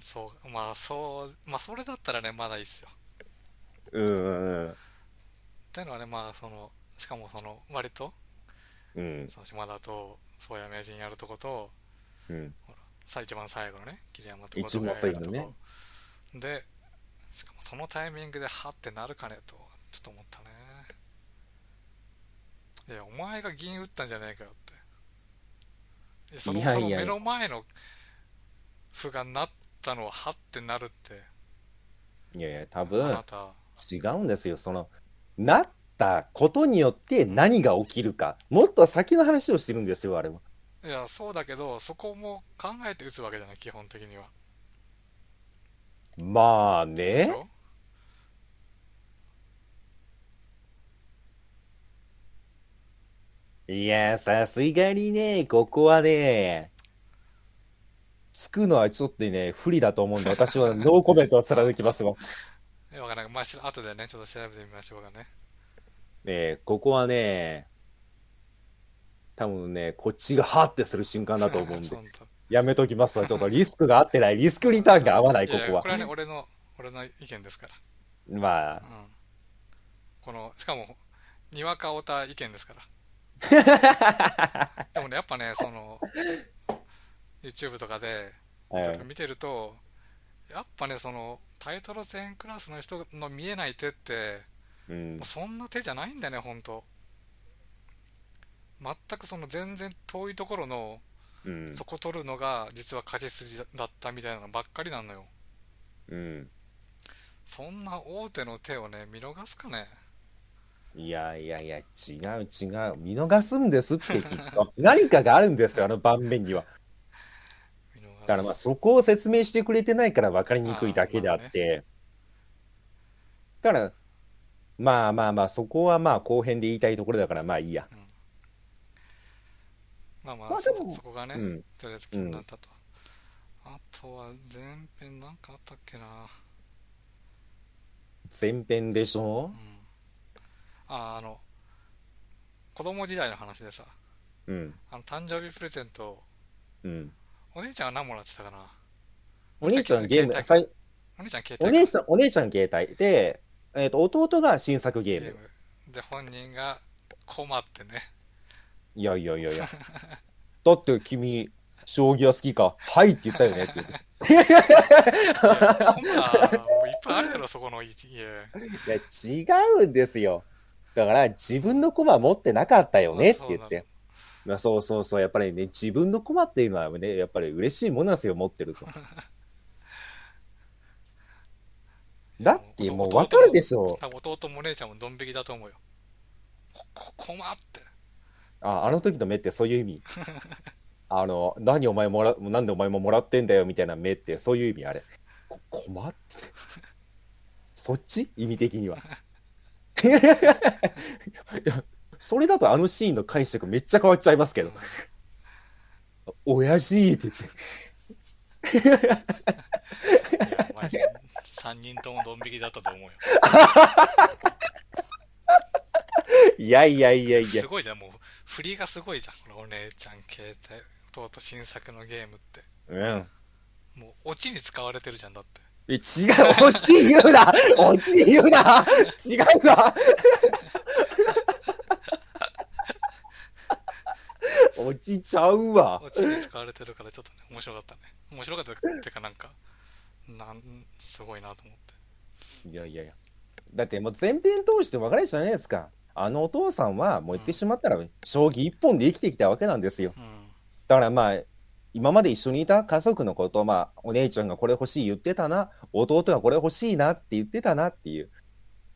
そう、まあそう、まあそれだったらね、まだいいっすよ。え。うんうんっていうのはね、まあその、しかもその、割と、うん。うん。その島田と、宗谷名人やるとこと、うん。ほら、さ一番最後のね、桐山と一番最後のねやるとこで、しかもそのタイミングではってなるかねと、ちょっと思ったね。いや、お前が銀打ったんじゃねえかよって。そのいやいやその目の前の歩がなったのははってなるって、いやいや、多あ分違うんですよ。その、なったことによって何が起きるか。もっと先の話をしてるんですよ、あれは。いや、そうだけど、そこも考えて打つわけじゃない、基本的には。まあね。でしょいや、さすがにね、ここはね、つくのはちょっとね、不利だと思うんで、私はノーコメントを貫きますわ。いや、わからない。まあ、後でね、ちょっと調べてみましょうかね。ねここはね、多分ね、こっちがハッてする瞬間だと思うんで、本当やめときますわ。ちょっとリスクが合ってない。リスクリターンが合わない、ここはいやいやこ。れはね、俺の、俺の意見ですから。まあ、うん。この、しかも、にわかオタ意見ですから。でもね、やっぱね、その、YouTube とかで、はい見てると、やっぱね、その、タイトル戦クラスの人の見えない手って、うんそんな手じゃないんだよね、ほんと。全くその全然遠いところの、うん、そこ取るのが実は勝ち筋だったみたいなのばっかりなのよ。うん。そんな大手の手をね、見逃すかね。いやいやいや、違う違う。見逃すんですって、きっと。*laughs* 何かがあるんですよ、あの盤面には。だからまあ、そこを説明してくれてないから分かりにくいだけであって。だから、まあまあまあ、そこはまあ後編で言いたいところだからまあいいや。まあまあ、そまあでもそこがね、うん。とりあえず気になったと。あとは前編なんかあったっけな。前編でしうょん。あ、あの、子供時代の話でさ、うん。あの誕生日プレゼント、うん。お姉ちゃんは何もらってたかな。お姉ちゃんゲーム、お姉ちゃん携帯お姉ちゃん、お姉ちゃん携帯で、えっと、弟が新作ゲーム。ゲーム。で、本人が困ってね。いやいやいやいや。*laughs* だって君、将棋は好きかはいって言ったよねって言って。*laughs* いやコマ、もういっぱいあるやろ、そこの家。いや、違うんですよ。だから、自分の駒持ってなかったよねって言っあて。まあ、そうそうそう、やっぱりね、自分の駒っていうのはね、やっぱり嬉しいものなんですよ、持ってると。*laughs* だってもうわかるでしょ多分弟もお姉ちゃんもドン引きだと思うよ。こ、こ、困って。あ、あの時の目ってそういう意味。*laughs* あの、何お前もら、なんでお前ももらってんだよみたいな目ってそういう意味あれ。こ困って。そっち？意味的には。*laughs* い *laughs* やそれだとあのシーンの解釈めっちゃ変わっちゃいますけど。親父って言って。いや、マジで3人ともドン引きだったと思うよ。いやいやいやいやす。ごいじゃん、もう、振りがすごいじゃん。このお姉ちゃん、携帯、弟新作のゲームって。うん。もう、オチに使われてるじゃん、だって。え違う、*laughs* オチ言うなオチ言うな違うな落ちちゃうわ。オチに使われてるから、ちょっとね、面白かったね。面白かったってか、なんか、なん、すごいなと思って。いやいやいや。だってもう全編通して分かるじゃないですか。あのお父さんはもう言ってしまったら、将棋一本で生きてきたわけなんですよ。うん。だからまあ、今まで一緒にいた家族のこと、まあ、お姉ちゃんがこれ欲しい言ってたな、弟がこれ欲しいなって言ってたなっていう。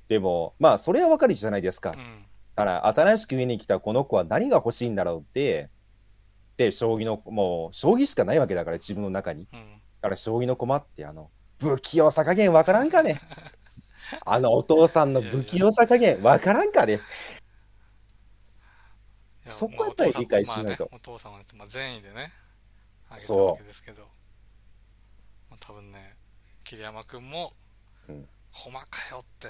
でも、まあ、それは分かるじゃないですか。うん。だから、新しく家に来たこの子は何が欲しいんだろうって、で、将棋の、もう、将棋しかないわけだから、自分の中に。うん。だから、将棋の駒って、あの、不器用さ加減わからんかね？*laughs* あのお父さんの不器用さ加減わからんかね？そこはやっぱり理解しないとお父さんは、まあ、善意でね、あげたそうわけですけど、まあ、多分ね、桐山君も、うん細かよって。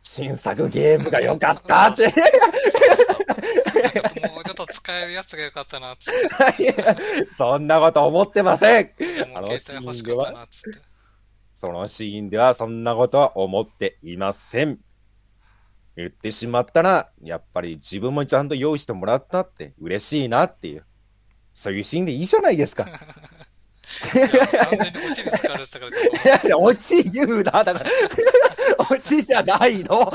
新作ゲームが良かったって。使えるやつがよかったなっつって *laughs* そんなこと思ってませんもう携帯欲しかったなっつってそのシーンではそんなことは思っていません。言ってしまったら、やっぱり自分もちゃんと用意してもらったって嬉しいなっていう。そういうシーンでいいじゃないですか。完全にオチに使われてたからちょっと？いやいや、オチ言うな。だから、オチじゃないの。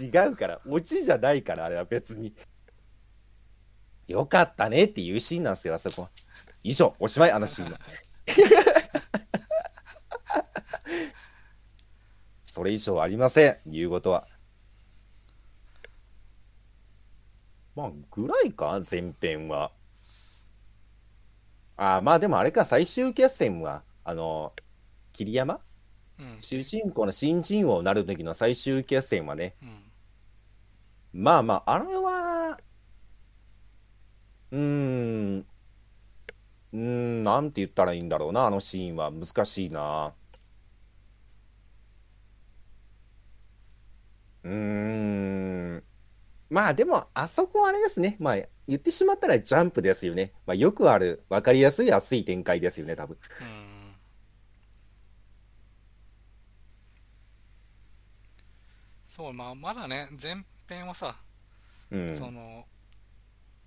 違うから、オチじゃないから、あれは別に。よかったねっていうシーンなんですよ、あそこ。以上、おしまい、あのシーンは。それ以上ありません、言うことは。まあ、ぐらいか、前編は。ああ、まあでもあれか、最終決戦は、あの、桐山？うん。主人公の新人王になる時の最終決戦はね、うん。まあまあ、あれは、うーん、うーん、なんて言ったらいいんだろうな、あのシーンは。難しいな。うーん、まあでも、あそこはあれですね、まあ言ってしまったらジャンプですよね。まあよくある、わかりやすい熱い展開ですよね、多分。うんそうまあまだね前編はさ、うん、その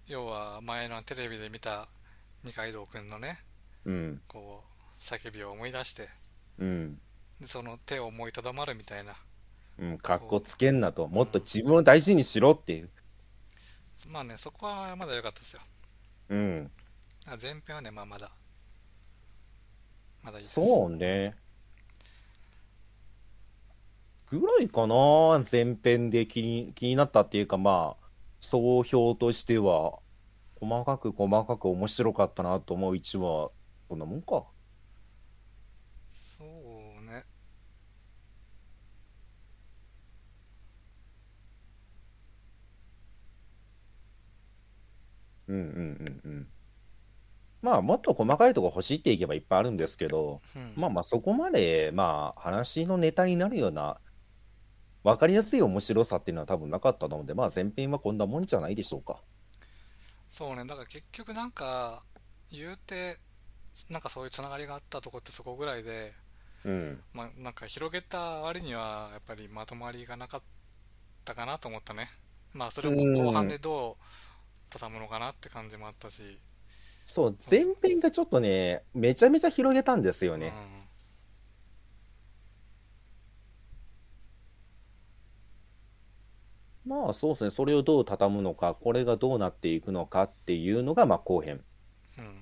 要は前のテレビで見た二階堂くんのねうん、こう叫びを思い出してうん。でその手を思いとどまるみたいなうん、かっこつけんなと、もっと自分を大事にしろっていう。まあねそこはまだ良かったですようん。あ前編はねまあまだまだいいそうね。ぐらいかな、前編で気に、気になったっていうか、まあ、総評としては、細かく細かく面白かったなと思う一話は、こんなもんか。そうねうんうんうんうん。まあ、もっと細かいとこ欲しいっていけばいっぱいあるんですけど、うんまあまあ、そこまで、まあ、話のネタになるような、わかりやすい面白さっていうのは多分なかったので、まあ、前編はこんなもんじゃないでしょうか。そうねだから結局なんか言うてなんかそういうつながりがあったとこってそこぐらいでうん。まあなんか広げた割にはやっぱりまとまりがなかったかなと思ったねまあそれをうん後半でどう畳むのかなって感じもあったし。そう、前編がちょっとね、めちゃめちゃ広げたんですようん。ね。まあそうですね、それをどう畳むのか、これがどうなっていくのかっていうのが、まあ後編。うん。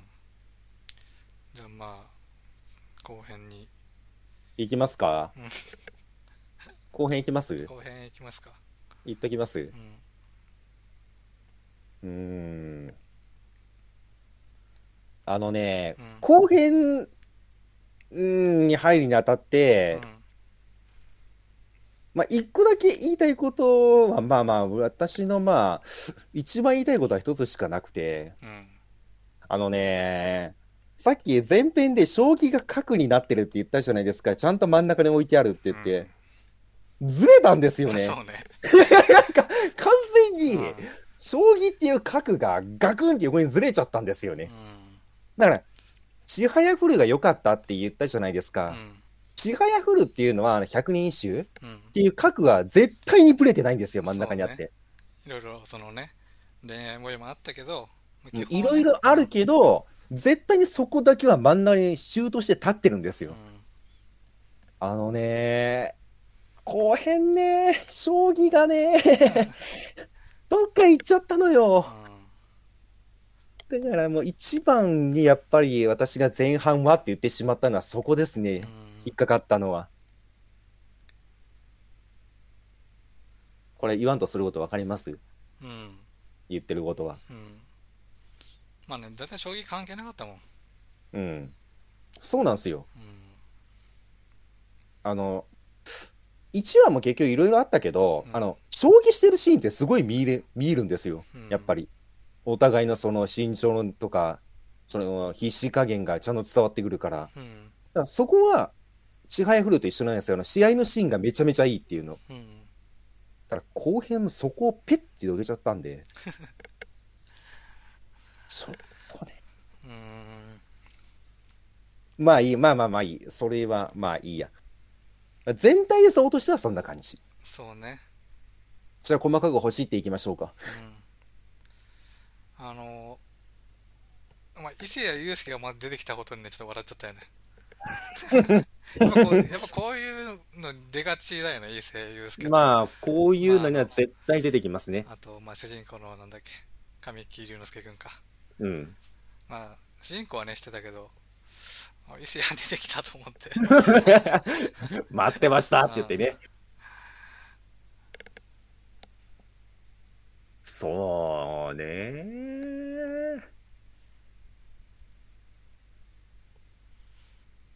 じゃあまあ後編に。いきますか？うん。後編いきます？後編いきますか。言っときます？うんうーん。あのね、うん。後編に入るにあたって、まあ、一個だけ言いたいことは、まあまあ、私のまあ、一番言いたいことは一つしかなくて、うん。うんあのね、さっき前編で将棋が角になってるって言ったじゃないですか。ちゃんと真ん中に置いてあるって言って、ずれたんですよね。そうね。*laughs* なんか、完全にうん、将棋っていう角がガクンって横にずれちゃったんですよね。うだから、ちはやふるが良かったって言ったじゃないですか。んちはやふるっていうのは、百人一首っうんうんていう角は絶対にブレてないんですよ、真ん中にあって。いろいろそのね恋愛模様もあったけどうんいろいろあるけど、絶対にそこだけは真ん中にシュートして立ってるんですよ。あのね、後編ね、将棋がね、*laughs* どっか行っちゃったのよ。だからもう一番にやっぱり私が前半はって言ってしまったのはそこですね。引っかかったのは。これ言わんとすること分かります？うんうん言ってることは。うんまあね大体将棋関係なかったもんうん。そうなんですよ。うんあの、1話も結局いろいろあったけど、うんあの、将棋してるシーンってすごい見入れ、見入るんですよ。うんやっぱり。お互いのその身長のとか、その必死加減がちゃんと伝わってくるから。だかうんらそこは、支配フルと一緒なんですよ。あの試合のシーンがめちゃめちゃいいっていうの。うんったら後編そこをペッて広げちゃったんで、ちょっとね。まあいい、まあまあまあいい。それはまあいいや。全体像としてはそんな感じ。そうねじゃあ細かく欲しいっていきましょうか。うんあのまあ伊勢谷友介がまず出てきたことにねちょっと笑っちゃったよね *laughs* やっぱこう *laughs* やっぱこういうの出がちだよね伊勢谷友介とまあ、こういうのには絶対出てきますね。あと、まあ、主人公のなんだっけ神木隆之介くんかうん。まあ主人公はねしてたけどあ伊勢谷出てきたと思って *laughs* 待ってましたって言ってね。そうね。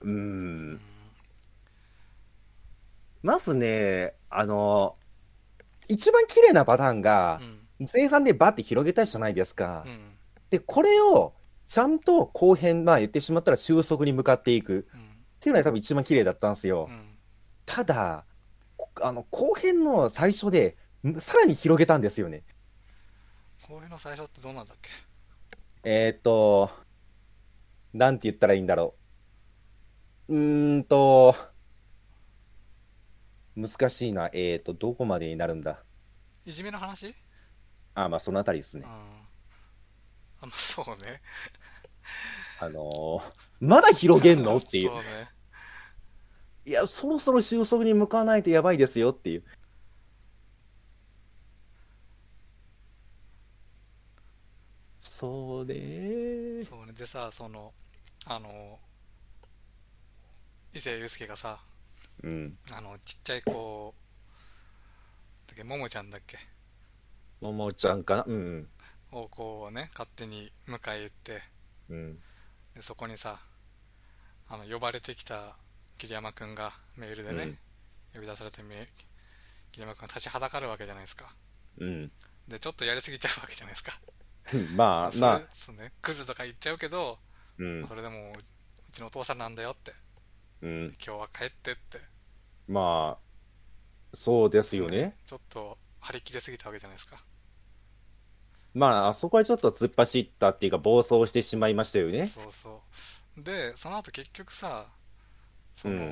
うん。まずね、あの、一番綺麗なパターンがう、ん前半でバッて広げたじゃないですかう。んで、これを、ちゃんと後編、まあ言ってしまったら収束に向かっていく。うんっていうのが多分一番綺麗だったんですよ。うんただ、こあの、後編の最初で、んさらに広げたんですよね。後編の最初ってどうなんだっけ？えーっと、なんて言ったらいいんだろう。うーんと、難しいな。えーっと、どこまでになるんだ？いじめの話？あ、まあ、そのあたりですねうん。あまあそうねあのーまだ広げんの？っていう *laughs* そ。うねいや、そろそろ収束に向かわないとやばいですよっていう。そうねそうねでさそのあの伊勢祐介がさうん。あのちっちゃい子だっけももちゃんだっけ？ももちゃんかな？うんをこうね勝手に迎え行ってうん。うん。でそこにさあの呼ばれてきた桐山くんがメールでね、うん呼び出されてメ桐山くんが立ちはだかるわけじゃないですかうん。でちょっとやりすぎちゃうわけじゃないですか *laughs* まあ、まあ、そうねクズとか言っちゃうけど、うん。それでもううちのお父さんなんだよって。うん。今日は帰ってって。まあ、そうですよね。ちょっと張り切りすぎたわけじゃないですか。まあ、あそこはちょっと突っ走ったっていうか、暴走してしまいましたよね。そうそう。でその後結局さその、うん。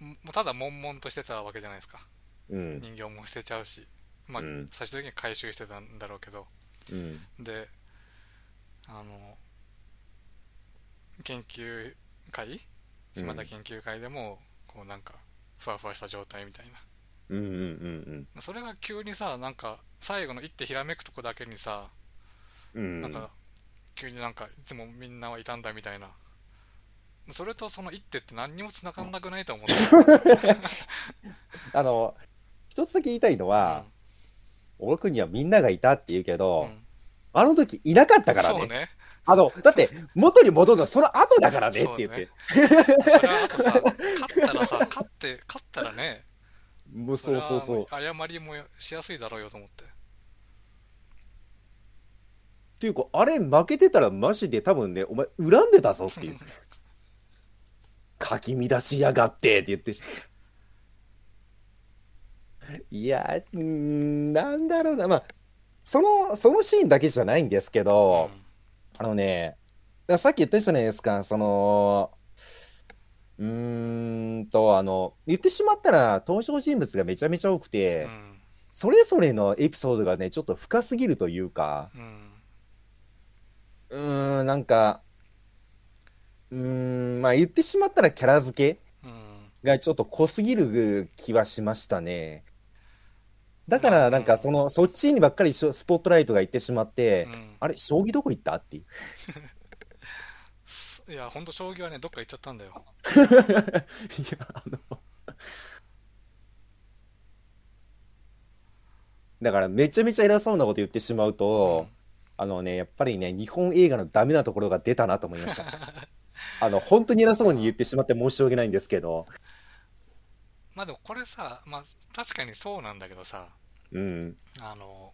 もうただ悶々としてたわけじゃないですか。うん。人形も捨てちゃうし。まあ、うん。最終的に回収してたんだろうけどうん。であの研究会？島田研究会でも、こうなんかふわふわした状態みたいうんうんうんなそれが急にさなんか最後の一手ひらめくとこだけにさ、うん。うん。なんか急になんかいつもみんなはいたんだみたいなそれとその一手って何にも繋がんなくないと思って *laughs* あの、一つだけ言いたいのは、小野くんにはみんながいたって言うけうんど、うんあの時いなかったからね。そうねあの、だって、元に戻るのはその後だからねって言って。それはあとさ勝ったらさ *laughs* 勝って勝ったらねもうそうそうそう。謝りもしやすいだろうよと思ってていうか、あれ負けてたらマジで多分ね、お前恨んでたぞっていう。*laughs* かき乱しやがってって言って。いや、なんだろうな。まあ、その、そのシーンだけじゃないんですけど、あのね、さっき言ったじゃないですか、その、うーんと、あの、言ってしまったら登場人物がめちゃめちゃ多くうて、ん。それぞれのエピソードがね、ちょっと深すぎるというか、うん。ん、なんか、うーん、まあ言ってしまったらキャラ付けうん。がちょっと濃すぎる気はしましたね。だからなんかその、そっちにばっかりスポットライトが行ってしまって、うんあれ、将棋どこ行ったっていう。いやほんと将棋はねどっか行っちゃったんだよいや、あの、だからめちゃめちゃ偉そうなこと言ってしまうと、あのね、やっぱりね、日本映画のダメなところが出たなと思いました。あの、本当に偉そうに言ってしまって申し訳ないんですけど、まあでもこれさまあ確かにそうなんだけどさうん。あの、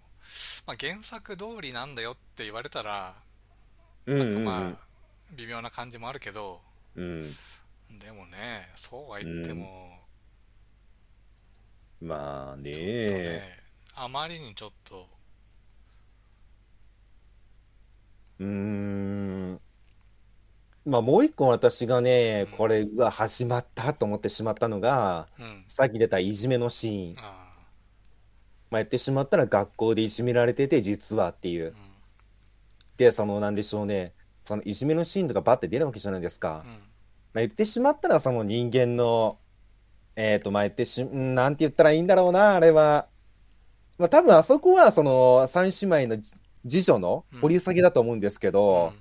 まあ、原作通りなんだよって言われたらうんなんかうんまあ微妙な感じもあるけどうん。でもねそうは言っても、まあねちょっとねあまりにちょっとうーん。まあもう一個私がね、うんこれ、うわ、始まったと思ってしまったのが、うんさっき出たいじめのシーン。あまあ、やってしまったら学校でいじめられてて、実はっていうー。で、その、なんでしょうね。そのいじめのシーンとかバッて出るわけじゃないですか。うんうんまあ、言ってしまったら、その人間の、えっと、まあ、言ってし、うんなんて言ったらいいんだろうな、あれは。まあ、多分あそこは、その、三姉妹のじ次女の掘り下げだと思うんですけど、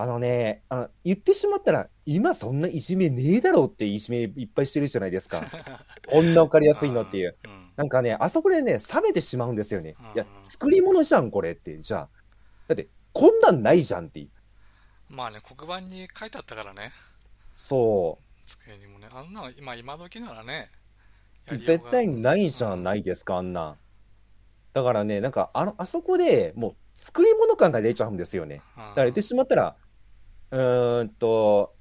あのね、あ、言ってしまったら、今そんないじめねえだろうっていじめいっぱいしてるじゃないですか。*laughs* こんなわかりやすいのっていう。うんうんなんかね、あそこでね、冷めてしまうんですよねうん。いや、作り物じゃん、これって。じゃあ。だって、こんなんないじゃんっていう。まあね黒板に書いてあったからねそ机にもねあんなの今今時ならね絶対ないじゃん、ないですか、あんな。だからね、なんか、あの、あそこでもう、作り物感が出ちゃうんですよね。うんだから言ってしまったら、うーんと、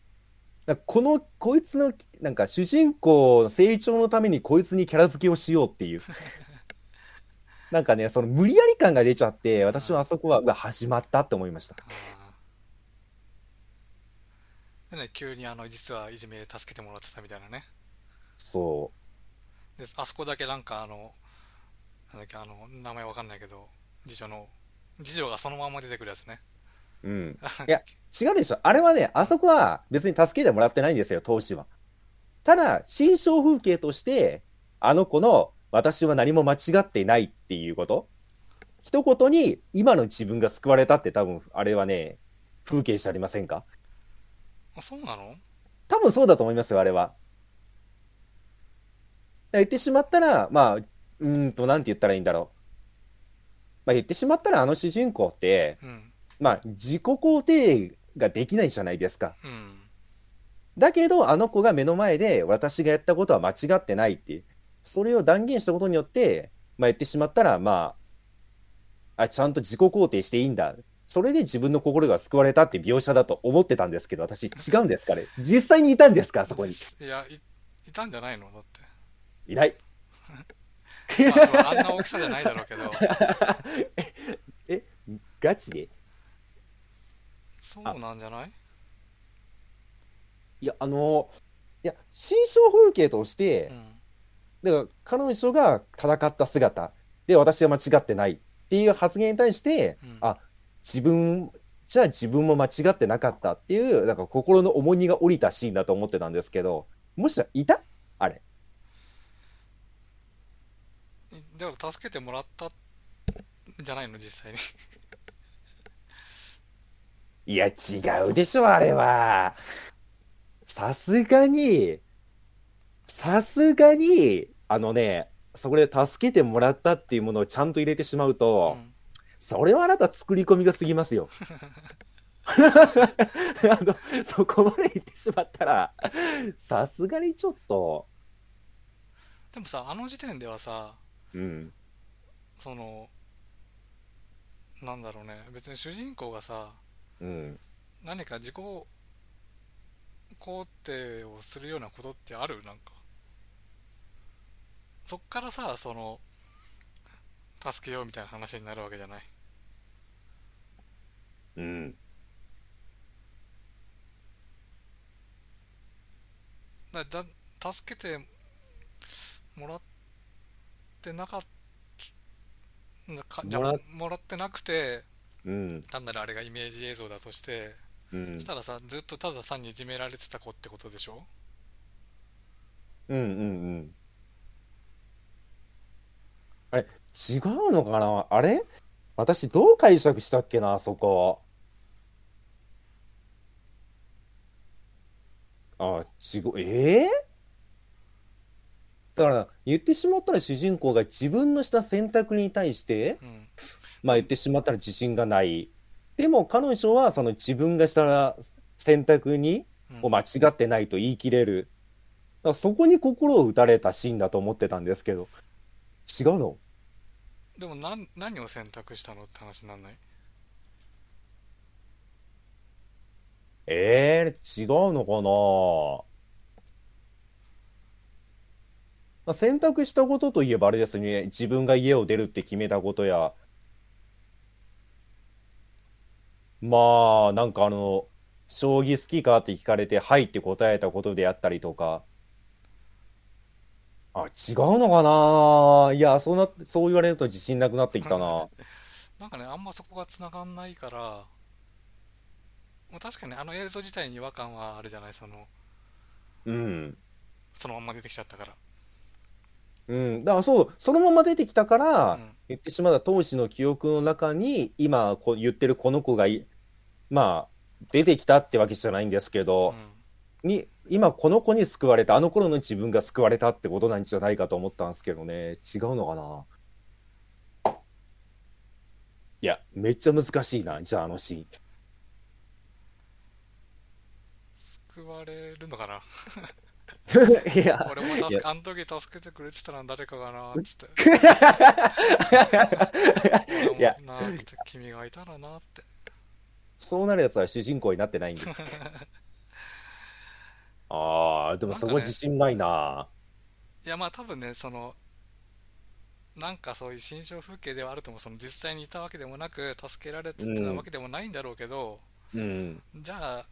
この、こいつの、なんか主人公の成長のためにこいつにキャラ付けをしようっていう。*laughs* なんかね、その無理やり感が出ちゃって、私はあそこは、うわ、始まったって思いました。うんでね急にあの実はいじめ助けてもらってたみたいなね。そであそこだけなんかあのなんだっけあの名前わかんないけど次女の次女がそのまま出てくるやつねう。うん。いや、違うでしょ。あれはね、あそこは別に助けてもらってないんですよ、当時は。ただ、心象風景として、あの子の私は何も間違ってないっていうこと。一言に今の自分が救われたって多分、あれはね、風景じゃありませんか？あそうなの？多分そうだと思いますよ、あれは。言ってしまったら、まあ、うーんと、なんて言ったらいいんだろう。まあ、言ってしまったら、あの主人公って、うんまあ、自己肯定ができないじゃないですか。うんだけど、あの子が目の前で、私がやったことは間違ってないってそれを断言したことによって、まあ、言ってしまったら、まあ、あ、ちゃんと自己肯定していいんだ。それで自分の心が救われたって描写だと思ってたんですけど、私、違うんですかね？実際にいたんですかそこに？いやいいたんじゃないの？だっていない。*laughs* まああんな大きさじゃないだろうけど *laughs* え、ガチで？そうなんじゃない？いや、あの、いや、心象風景としてう、ん。だから彼女が戦った姿で私は間違ってないっていう発言に対して、うん。あ、自分、じゃあ自分も間違ってなかったっていう、なんか心の重荷が降りたシーンだと思ってたんですけど、もしいた？あれ。だから助けてもらったんじゃないの？実際にいや、違うでしょ、あれは。さすがに、さすがに、あのね、そこで助けてもらったっていうものをちゃんと入れてしまうと、うんそれはあなた作り込みが過ぎますよ。*laughs* あの、そこまで言ってしまったら、さすがにちょっと、でもさあの時点ではさうん、そのなんだろうね別に主人公がさうん。何か自己肯定をするようなことってある？なんかそっからさその助けようみたいな話になるわけじゃない？うん。だだ助けてもらってなかったもらってなくてうん。単なるあれがイメージ映像だとしてうんそし。たらさずっとただ単にいじめられてた子ってことでしょ？うん。うん。うん。あれ、違うのかな？あれ？私どう解釈したっけな、あそこ。あ、違う、ええだから、言ってしまったら主人公が自分のした選択に対して、うんまあ言ってしまったら自信がない。でも彼女はその自分がした選択に、うん。を間違ってないと言い切れる。だからそこに心を打たれたシーンだと思ってたんですけど、違うの？でも何何を選択したのって話になんない？ええ違うのかな？まあ、選択したことといえばあれですね、自分が家を出るって決めたことや、まあ、なんかあの、将棋好きかって聞かれて、はいって答えたことであったりとか、あ、違うのかな？いや、そうな、そう言われると自信なくなってきたな。*laughs* なんかね、あんまそこが繋がんないから、まあ、確かにあの映像自体に違和感はあるじゃない、その、うん。そのまんま出てきちゃったから。うん。だからそう、そのまま出てきたかうら、ん。言ってしまった当時の記憶の中に、今こう言ってるこの子がい、まあ、出てきたってわけじゃないんですけど、うん。に、今この子に救われた、あの頃の自分が救われたってことなんじゃないかと思ったんですけどね。違うのかな？いや、めっちゃ難しいな。じゃああのシーン。救われるのかな？いや、俺も助け、あの時助けてくれてたのは誰かかなっつって。俺いや、もなーっつって、君がいたらなって。そうなるやつは主人公になってないんで。*laughs* ああ、でもそこ自信ないな。いやまあ多分ね、その、なんかそういう心象風景ではあるとも、その実際にいたわけでもなく、助けられてたわうん、けでもないんだろうけど、うん、じゃあ、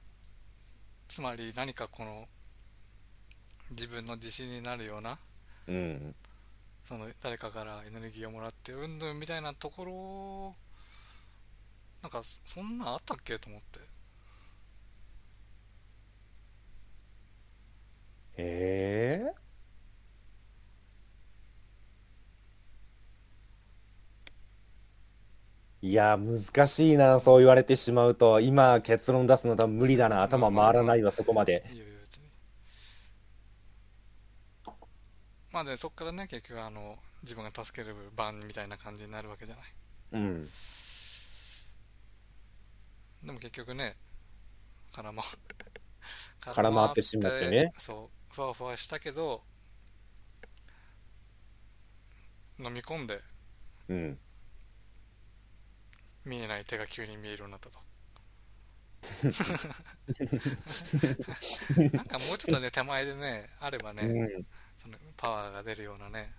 つまり何かこの自分の自信になるような、うん。その誰かからエネルギーをもらってうんぬんみたいなところ、なんかそんなんあったっけ？と思って。ええいや、難しいな、そう言われてしまうと。今、結論出すの多分無理だな。まあ頭回らないわ、そこまで。いいよいいよ別に。まあね、そっからね、結局あの、自分が助ける番みたいな感じになるわけじゃない。うん。でも結局ね、絡ま、絡空回まっ *laughs* ってしまってて、ね。そう、ふわふわしたけど、飲み込んでうん。見えない手が急に見えるようになったと。*laughs* *laughs* なんかもうちょっとね、手前でね、あればうね、ん。パワーが出るようなね、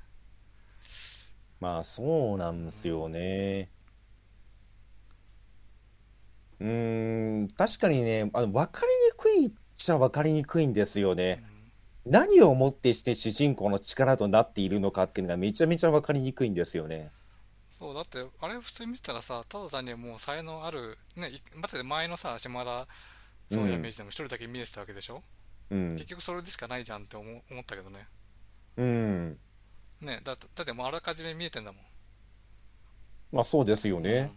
まあ、そうなうんですよん、ね。うーん、確かにね、あの、分かりにくいっちゃ分かりにくいんですよね。うん、何をもってして主人公の力となっているのかっていうのがめちゃめちゃ分かりにくいんですよね。そう、だって、あれ普通に見てたらさ、ただ単にもう才能ある、ね、いだって前のさ、島田そうやイメーうん、ジでも一人だけ見えてたわけでしょ？うん、結局それでしかないじゃんって思う、思ったけどね。うん。ね、だって、だってもうあらかじめ見えてんだもまあそうですよ。ね。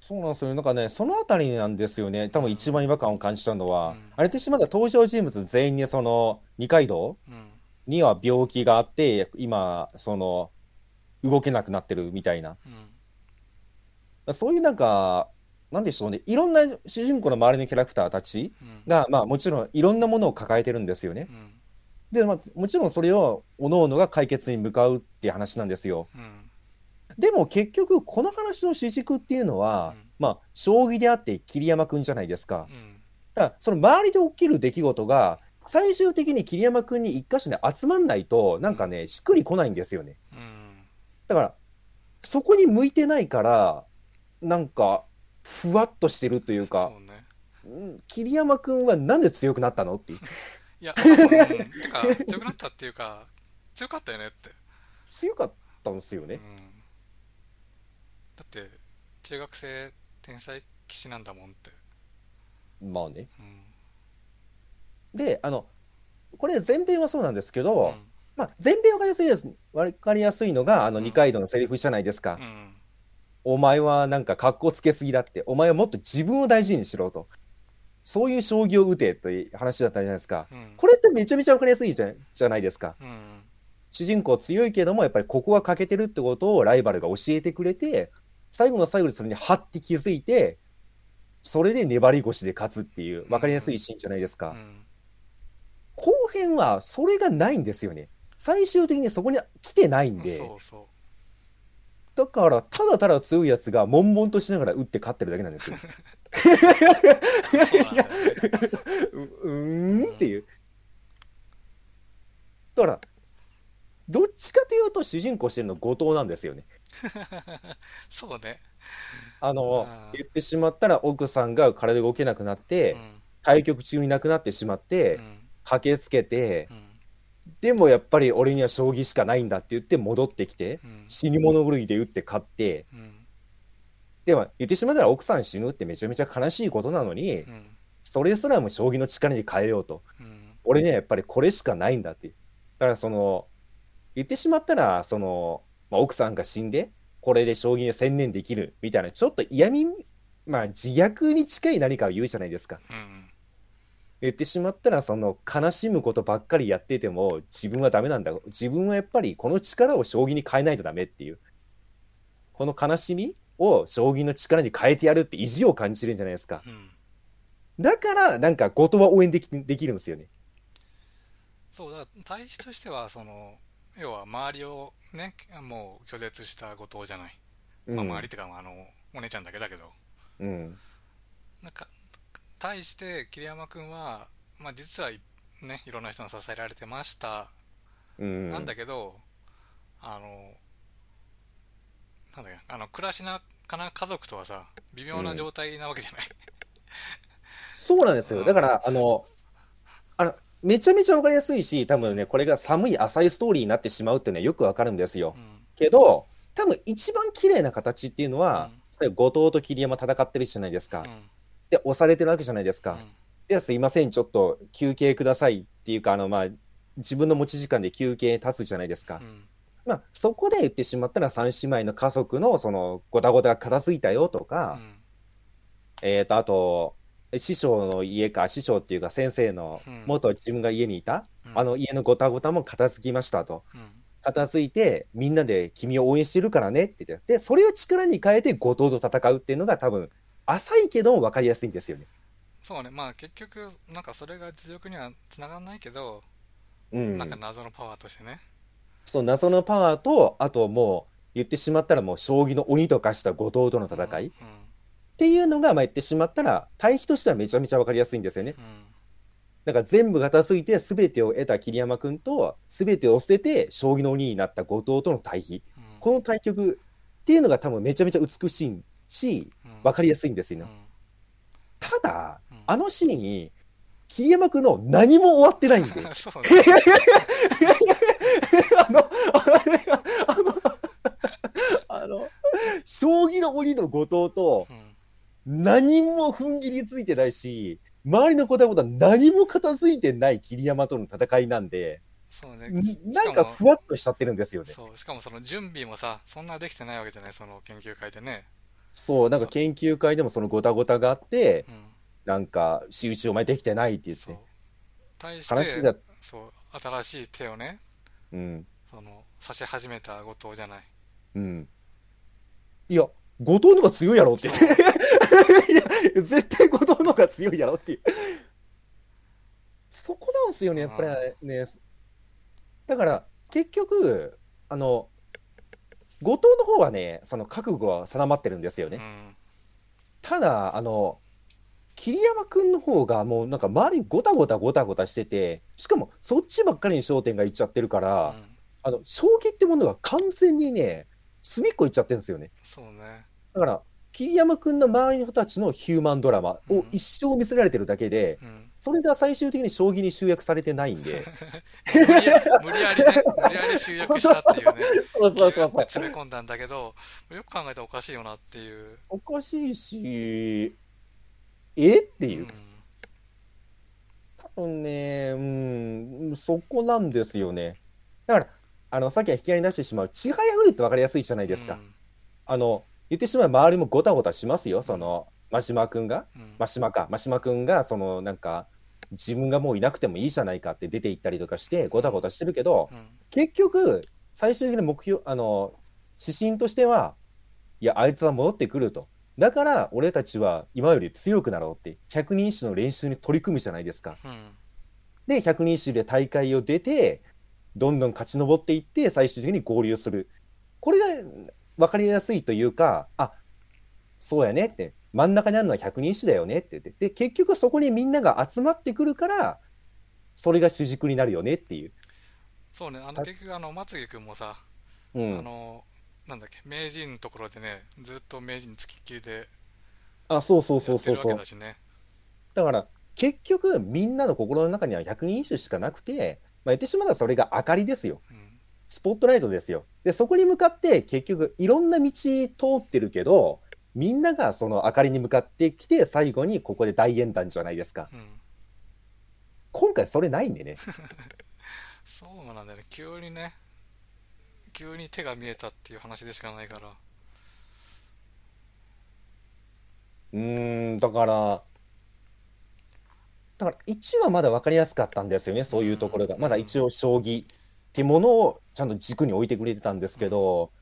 そうなんですよね。なんかね、そのあたりなんですよね。多分一番違和感を感じたのは、うん。あれってしまだ登場人物全員にその二階堂うん。うん。には病気があって、今、その動けなくなってるみたいな。うん。そういうなんか、なんでしょうね。いろんな主人公の周りのキャラクターたちうん。が、まあもちろんいろんなものを抱えてるんですよね。うん。で、まあもちろんそれを各々が解決に向かうっていう話なんですよ。うん。でも結局この話の主軸っていうのは、うん。まあ将棋であって桐山くんじゃないですか。うん。だからその周りで起きる出来事が最終的に桐山くんに一箇所に集まんないとなんかね、しっくりこないんですよね。うん。だからそこに向いてないからなんかふわっとしてるというか、そうね。ん桐山くんはなんで強くなったのっていう。いや、か、強くなったっていうか、強かったよねって。強かったんですようん。ね。だって、中学生天才棋士なんだもんって。まあね。うん。で、あの、これ前編はそうなんですけど、うん。まあ、前編わかりやすいです。わかりやすいのが、あの、二うん。階堂のセリフじゃないですか。うん。お前はなんか格好つけすぎだって。お前はもっと自分を大事にしろと。そういう将棋を打てという話だったじゃないですか。うん。これってめちゃめちゃわかりやすいじゃ、じゃないですか。うん。主人公強いけども、やっぱりここが欠けてるってことをライバルが教えてくれて、最後の最後でそれにハッて気づいて、それで粘り腰で勝つっていううん。わかりやすいシーンじゃないですか。うん後編はそれがないんですよね。最終的にそこに来てないんうん。で、そうそだからただただ強いやつが悶々としながら打って勝ってるだけなんですよ。うーんっていう。だからどっちかというと主人公してるの後藤なんですよね。そうね。あの言ってしまったら奥さんが体動けなくなって、うん、対局中に亡くなってしまって、うん、駆けつけて。うんでもやっぱり俺には将棋しかないんだって言って戻ってきて、うん死に物狂いで打って勝って、うんでも言ってしまったら奥さん死ぬってめちゃめちゃ悲しいことなのに、うんそれすらも将棋の力に変えようと。うん俺にはやっぱりこれしかないんだって。だからその、言ってしまったら、その、まあ、奥さんが死んで、これで将棋に専念できるみたいな、ちょっと嫌味、まあ自虐に近い何かを言うじゃないですか。うん言ってしまったら、その悲しむことばっかりやってても自分はダメなんだ。自分はやっぱりこの力を将棋に変えないとダメっていう。この悲しみを将棋の力に変えてやるって意地を感じるんじゃないですか。うんだから、なんか後藤は応援できできるんですよね。そうだ対比としてはその要は周りをねもう拒絶した後藤じゃない、まあ、周りっていうかあのお姉ちゃんだけだけどうん。なんか対して桐山君は、まあ、実はいねいろんな人に支えられてました、うん。なんだけどあのなんだっけあの暮らしなかな家族とはさ微妙な状態なわけじゃない、そうなんですよ。うんだから、あの、あの、めちゃめちゃわかりやすいし、多分ね、これが寒い浅いストーリーになってしまうっていうのはよくわかるんですよ。うんけど、多分一番綺麗な形っていうのはうん、後藤と桐山戦ってるじゃないですか。うんで、押されてるわけじゃないですか。うんで、すいません、ちょっと休憩くださいっていうか、あの、まあ、自分の持ち時間で休憩立つじゃないですか。うんまあ、そこで言ってしまったら、三姉妹の家族の、その、ごたごたが片付いたよとか、うんえーと、あと、師匠の家か、師匠っていうか先生のうん元自分が家にいた、うんあの家のごたごたも片付きましたと。うん片付いて、みんなで君を応援してるからねって言って、で、それを力に変えて後藤と戦うっていうのが多分、浅いけど分かりやすいんですよね。そうね。まあ結局なんかそれが実力にはつながらないけど、うん。なんか謎のパワーとしてね。そう、謎のパワーと、あともう、言ってしまったらもう将棋の鬼と化した後藤との戦い、っうん。ていうのが、まあ言ってしまったら、対比としてはめちゃめちゃ分かりやすいんですよね。うん。だから全部片付いて全てを得た桐山君と全てを捨てて将棋の鬼になった後藤との対比。うん。この対局っていうのが多分めちゃめちゃ美しいしうん。分かりやすいんですよ。ただうん。あのシーンに桐山君の何も終わってないんで。*laughs* そうね。*laughs* あのあのあの将棋の鬼の後藤とうん。何も踏ん切りついてないし周りの子供とは何も片付いてない桐山との戦いなんでそうね。なんかもふわっとしちゃってるんですよね。そうしかもその準備もさそんなできてないわけじゃないその研究会でねそう、なんか研究会でもそのごたごたがあって、うん。なんか、仕打ちお前できてないって言って、対して、そう新しい手をねうん、その差し始めた後藤じゃない。うん。いや、後藤の方が強いやろって。言って。いや、絶対後藤の方が強いやろっていう。そこなんですよね、やっぱりね。だから、結局、あの、後藤の方はね、その覚悟は定まってるんですよね。うん。ただ、あの、桐山くんの方がもうなんか周りごたごたごたごたしてて、しかもそっちばっかりに焦点がいっちゃってるから、うん。あの、将棋ってものが完全にね、隅っこいっちゃってるんですよね。そうね。だから、桐山くんの周りの人たちのヒューマンドラマを一生見せられてるだけで、うんそれが最終的に将棋に集約されてないんで。*laughs* 無理やりね無理やり集約したっていうねそうそうそうそう。詰め込んだんだけどよく考えたらおかしいよなっていうおかしいし、え？っていうう。ん多分ね、うん、そこなんですよね。だから、あの、さっきは引き合いに出してしまう、違いが降るって分かりやすいじゃないですか。うんあの、言ってしまえば周りもごたごたしますよ、その、真島くんが、うん。真島か、真島くんが、その、なんか、自分がもういなくてもいいじゃないかって出て行ったりとかして、ごたごたしてるけど、うん。結局、最終的な目標、あの、指針としては、いや、あいつは戻ってくると。だから、俺たちは今より強くなろうって、百人一首の練習に取り組むじゃないですか。うん。で、百人一首で大会を出て、どんどん勝ち上っていって、最終的に合流する。これが分かりやすいというか、あ、そうやねって、真ん中にあるのは百人一首だよねって言って、で、結局そこにみんなが集まってくるから、それが主軸になるよねっていう。そうねあの結局あの松木君もさうん。あのなんだっけ名人のところでねずっと名人つきっきりであ、そうそうやそうそうそうねだから、結局、みんなの心の中には百人一首しかなくて、まあ、言ってしまったらそれが明かりですよ。うんスポットライトですよ。で、そこに向かって結局いろんな道通ってるけど、みんながその明かりに向かってきて、最後にここで大演談じゃないですか。うん今回それないんでね。*laughs* そうなんだよね急にね急に手が見えたっていう話でしかないからうーん、だから、だから1はまだ分かりやすかったんですよね、そういうところが。うんまだ一応将棋ってものをちゃんと軸に置いてくれてたんですけど、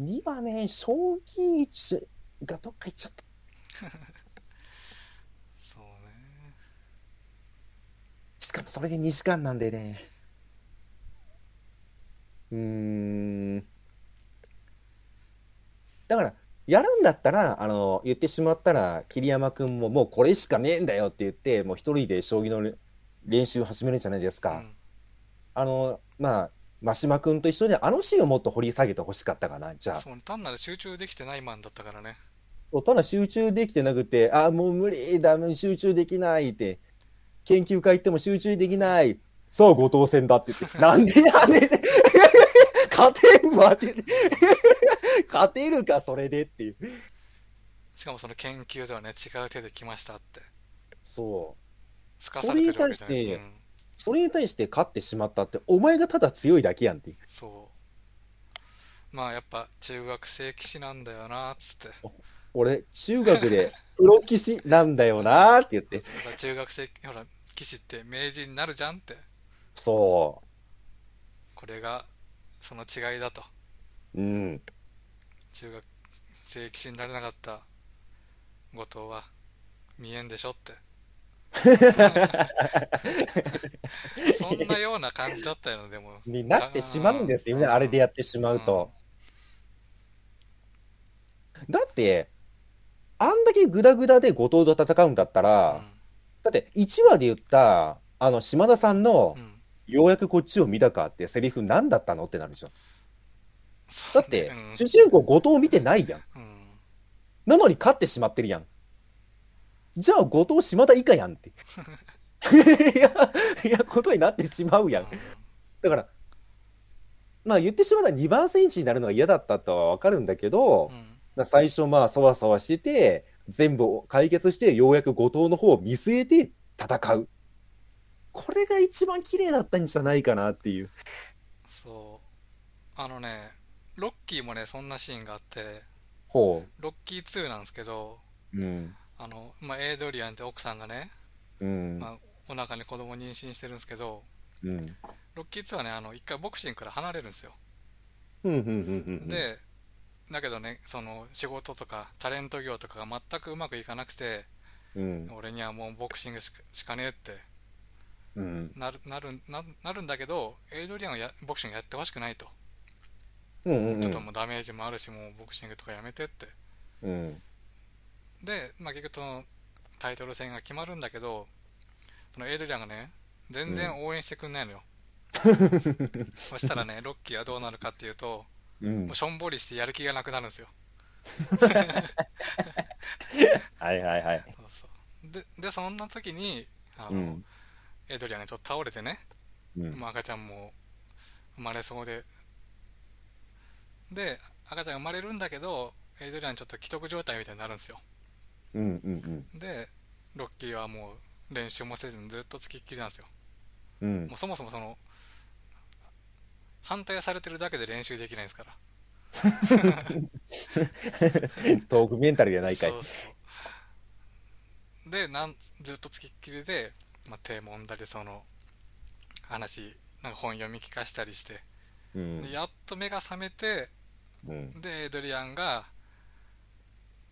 2はね、将棋1がどっか行っちゃった。*laughs* そうねしかもそれで2時間なんでね。うーん。だから、やるんだったら、あの、言ってしまったら、桐山君ももうこれしかねえんだよって言って、もう一人で将棋のれ練習始めるじゃないですか。うんあの、まあ、真島君と一緒にあのシーンをもっと掘り下げてほしかったかな。じゃあ、そう単なる集中できてないマンだったからねただ集中できてなくて、あ、もう無理だ、もう集中できないって、研究会行っても集中できない。さあ、後藤戦だって言って、*laughs* なんでやねて、*laughs* 勝てんわって言って、*laughs* 勝てるか、それでっていう。しかもその研究ではね違う手で来ましたって。そう。すかされてるわけじゃないですか、それに対してうん、それに対して勝ってしまったって、お前がただ強いだけやんっていう。そう。まあやっぱ中学生棋士なんだよなっつって俺、中学でプロ棋士なんだよなーって言って。中学生ほら棋士って名人になるじゃんってそこれがその違いだとう。うん。中学生棋士になれなかった後藤は見えんでしょって *laughs* そんなような感じだったよでもになってしまうんですよね、あれでやってしまうと。だって、あんだけグダグダで後藤と戦うんだったら、だって1話で言った、あの、島田さんのうん、うんようやくこっちを見たかってセリフ何だったのってなるじゃん。そうだってうん、主人公後藤見てないやん。うんなのに勝ってしまってるやん。じゃあ後藤島田以下やんって。*laughs* いや、いや、ことになってしまうやん。だから、まあ言ってしまったら2番センチになるのが嫌だったとはわかるんだけど、うん最初まあそわそわしてて、全部解決してようやく後藤の方を見据えて戦う。これが一番綺麗だったんじゃないかなっていう。そうあのねロッキーもねそんなシーンがあってほロッキー2なんですけどう。うん。あの、まあ、エイドリアンって奥さんがね、うん。まあ、お腹に子供を妊娠してるんですけどうん。ロッキー2はねあの一回ボクシングから離れるんですようん。うん。うん。うん。でだけどねその仕事とかタレント業とかが全くうまくいかなくてうん。俺にはもうボクシングしかねえってうん。なるなるななるんだけどエイドリアンはやボクシングやってほしくないと、うん。うん。ちょっともうダメージもあるしもうボクシングとかやめてってうん。で、まあ、結局そのタイトル戦が決まるんだけどそのエイドリアンがね全然応援してくんないのよ、*laughs* そしたらねロッキーはどうなるかっていうとうんもう。しょんぼりしてやる気がなくなるんですよはいはいはい。そうそうででそんな時にあの、うん。エイドリアンがちょっと倒れてね、うん。もう赤ちゃんも生まれそうでで赤ちゃん生まれるんだけどエイドリアンちょっと既得状態みたいになるんですようん。うん。でロッキーはもう練習もせずにずっとつきっきりなんですようんもう。そもそもその反対されてるだけで練習できないんですからトークメンタルじゃないかいそ。うそうでなんずっとつきっきりで、まあ、手揉んだりその話なんか本読み聞かしたりしてうんで。やっと目が覚めてうん。でエイドリアンが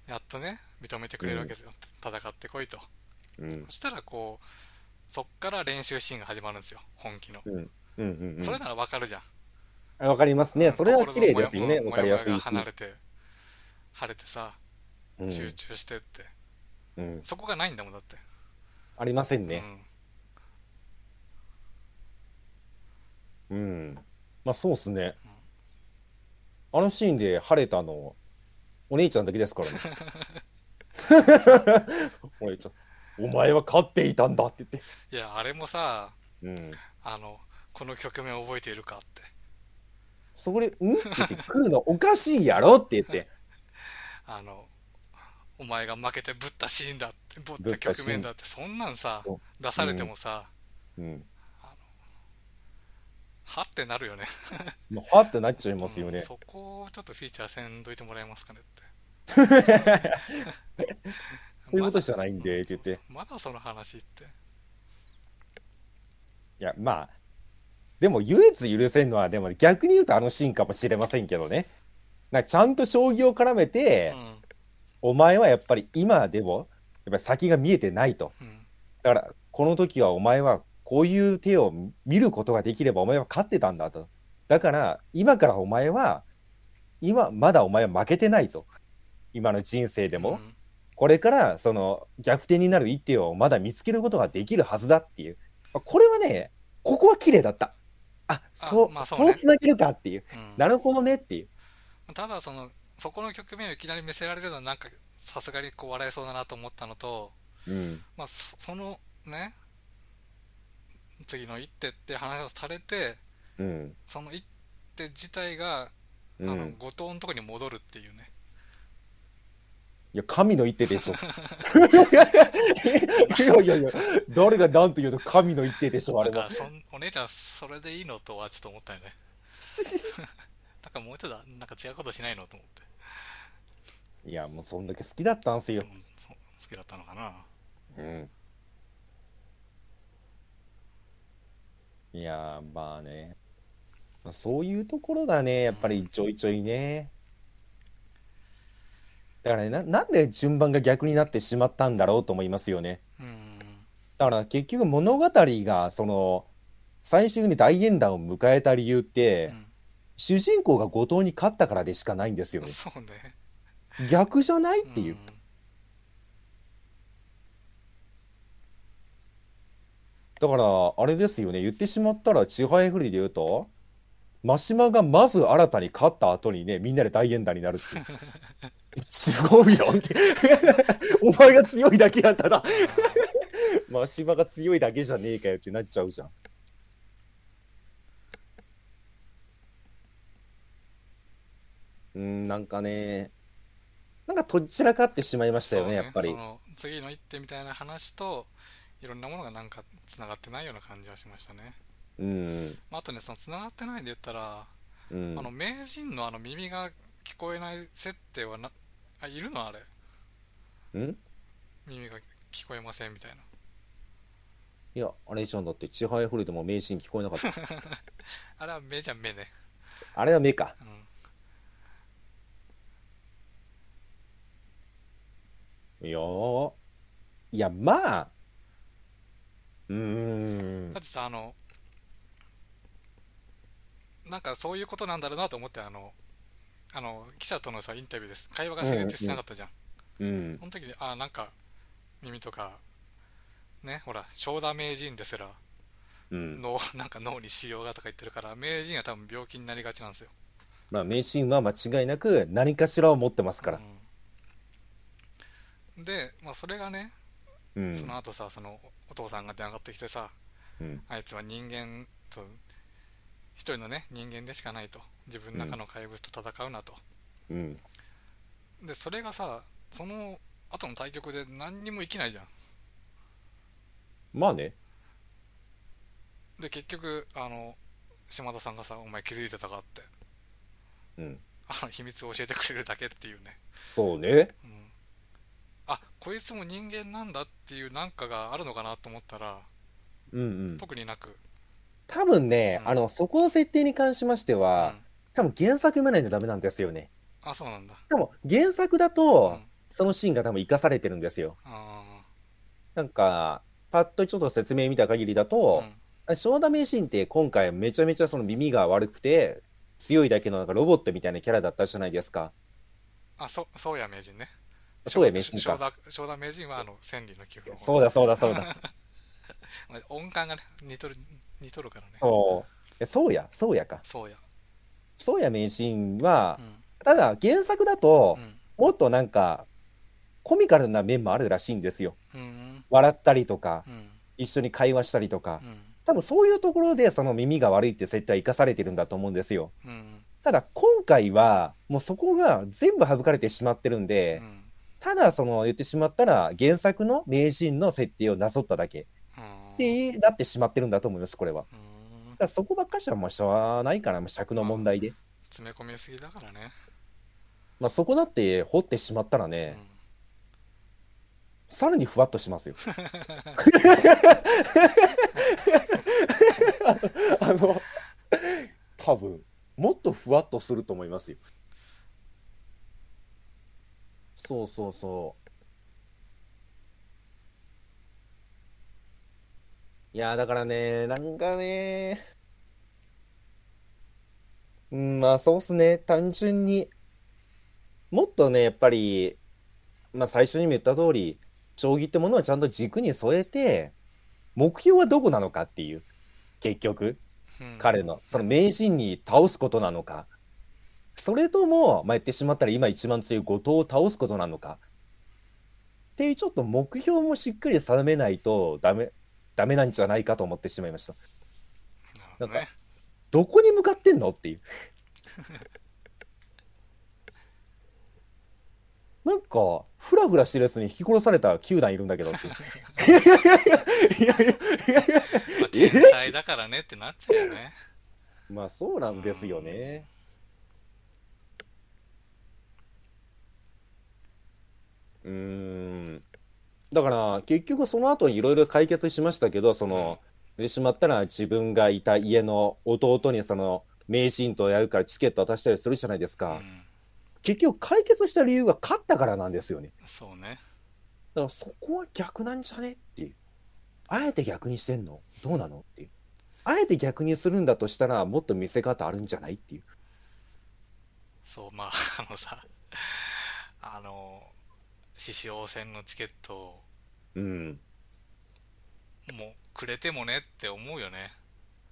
やっとね認めてくれるわけですよ、戦ってこいとうん。そしたらこうそっから練習シーンが始まるんですよ本気の、うん。うん。うん。うんそれならわかるじゃんあわかりますね。それは綺麗ですよね。わかりやすいし。離れて晴れてさうん集中してって、うん。そこがないんだもんだって、ありませんね。うんうん。まあそうっすね。あのシーンで晴れたの、お姉ちゃんだけですからね。*laughs* お姉ちゃん、お前は勝っていたんだって言っいやあれもさて。うん。あのこの局面覚えているかってそこで、うん？って言って来るのおかしいやろって言って。*laughs* あのお前が負けてぶったシーンだってぶったた局面だってそんなんさそ出されてもさ、うん。はってなるよね *laughs* もう、はってなっちゃいますよね。うんそこをちょっとフィーチャーせんどいてもらえますかねって *laughs* そういうことじゃないんで、って言って。まだその話っていや、まあ、でも唯一許せんのは、でも逆に言うとあのシーンかもしれませんけどね。なんかちゃんと将棋を絡めて、うんお前はやっぱり今でも、やっぱり先が見えてないと。うんだから、この時はお前はこういう手を見ることができればお前は勝ってたんだと。だから、今からお前は、今、まだお前は負けてないと。今の人生でも、うんこれからその逆転になる一手をまだ見つけることができるはずだっていう。これはね、ここは綺麗だった。あ、そう、まあそねそううつなげるかっていう。うんなるほどねっていう。ただそのそこの局面をいきなり見せられるのはなんかさすがにこう笑えそうだなと思ったのと、うん。まあ、そそのね次の一手って話をされてうん。その一手自体が、うん。あの後藤のとこに戻るっていうねいや、神の一手でしょ。*laughs* いやいやいや、誰が何と言うと神の一手でしょ、あれはお姉ちゃんそれでいいのとはちょっと思ったよね *laughs* なんかもう一度なんか違うことしないのと思って、いや、もうそんだけ好きだったんすよ好きだったのかなうん。いやー、まあね。まあそういうところだね、やっぱりちょいちょいね。だからね、な、なんで順番が逆になってしまったんだろうと思いますよね。うんだから結局物語が、その、最終に大演談を迎えた理由って、主人公が後藤に勝ったからでしかないんですよね。うんそうね逆じゃないっていう。だから、あれですよね、言ってしまったら、ちはやふりで言うと、真島がまず新たに勝った後にね、みんなで大演談になるっていう。*laughs* すごいよって。お前が強いだけやったら、真島が強いだけじゃねえかよってなっちゃうじゃん。うん、なんかね、なんかとっちらかってしまいましたよね、やっぱりそ。の次の一手みたいな話といろんなものがなんかつながってないような感じはしましたね、うん、まあ、あとねそのつながってないで言ったら、うんあの名人のあの耳が聞こえない設定はなあいるの？あれ。うん？耳が聞こえませんみたいな。いや、あれじゃんだって、ちはやふるでも名シーン聞こえなかった。*laughs* あれは目じゃん目ね、あれは目か。うん、いやー。いや、まあ、うーん。だっ、てさあのなんかそういうことなんだろうなと思ってあのあの記者とのさインタビューです会話が成立してなかったじゃん、うんそ、の時にあなんか耳とかねほら正田名人ですらうん。脳なんか脳に腫瘍がとか言ってるから名人は多分病気になりがちなんですよまあ、名シーンは間違いなく何かしらを持ってますから。うんで、まあ、それがね、うん。その後さそのお父さんが電話かかってきてさうん。あいつは人間と一人のね人間でしかないと自分の中の怪物と戦うなと、うん。でそれがさその後の対局で何にも生きないじゃんまあね。で結局あの島田さんがさ「お前気づいてたか?」ってうん。あの秘密を教えてくれるだけっていうね、そうね。うん、あこいつも人間なんだっていうなんかがあるのかなと思ったらうんうん。特になく、多分ね、うんあの、そこの設定に関しましてうん、は、多分原作読めないとダメなんですよね。あそうなんだでも、原作だうとん、そのシーンが多分生かされてるんですよ。あなんか、パッとちょっと説明見た限りだーとう、ん正田名人って今回めちゃめちゃその耳が悪くて強いだけのなんかロボットみたいなキャラだったじゃないですか。あそそうや名人ねそうや名人正か。田正田名人はあの千里の寄付そうだそうだそうだ。*laughs* まあ音感がね似とる似とるからね。そう。えそうや、そうやか。そうや。宗谷名人はう、ん。ただ原作だとう、ん。もっとなんか、コミカルな面もあるらしいんですよ。うん。笑ったりとか、うん。一緒に会話したりとか。う。ん。多分そういうところでその耳が悪いって設定は生かされてるんだと思うんですよ。うん。ただ今回はもうそこが全部省かれてしまってるんで、うん。ただその言ってしまったら原作の名人の設定をなぞっただけうんってなってしまってるんだと思います、これは。だそこばっかしはもうしょうがないから、もう尺の問題で。詰め込みすぎだからねまあそこだって掘ってしまったらうね、んさらにふわっとしますよ。*laughs* あの、多分、もっとふわっとすると思いますよ。そうそうそう。いや、だからね、なんかね、うん、まあそうっすね、単純に、もっとね、やっぱり、まあ最初にも言った通り、将棋ってものをちゃんと軸に添えて、目標はどこなのかっていう、結局、うん。彼の、その名人に倒すことなのか、それとも、まあ、言ってしまったら今一番強い後藤を倒すことなのか、っていうちょっと目標もしっかり定めないとダメ、ダメなんじゃないかと思ってしまいました。なるほどこに向かってんのっていう。*laughs* なんか、ふらふらしてるやつに引き殺された9段いるんだけどっていう。いやいやいやいやまあ天才だからねってなっちゃうよね *laughs* まあそうなんですよね。うーん。だから結局その後にいろいろ解決しましたけど、その、でしまったら自分がいた家の弟にその名人とやるからチケット渡したりするじゃないですか。うん結局解決した理由が勝ったからなんですよね。そうねだからそこは逆なんじゃねっていう。あえて逆にしてんの？どうなのっていう。あえて逆にするんだとしたらもっと見せ方あるんじゃないっていう。そうまああのさあの獅子王戦のチケットをうん。もうくれてもねって思うよね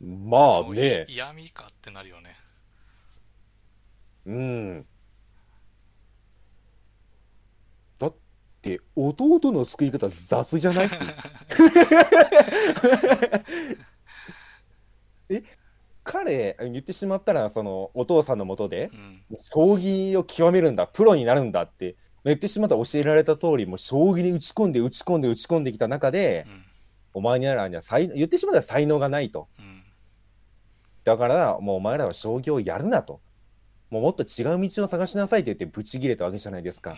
まあね。い嫌味かってなるよねうん。だって、弟の救い方雑じゃない？*laughs* え、彼、言ってしまったら、その、お父さんのもとで、うん将棋を極めるんだ、プロになるんだって、言ってしまったら教えられた通り、もう将棋に打ち込んで、打ち込んで、打ち込んできた中で、うんお前には才言ってしまったら才能がないと。うんだから、もうお前らは将棋をやるなと。もうもっと違う道を探しなさいって言ってブチ切れたわけじゃないですか。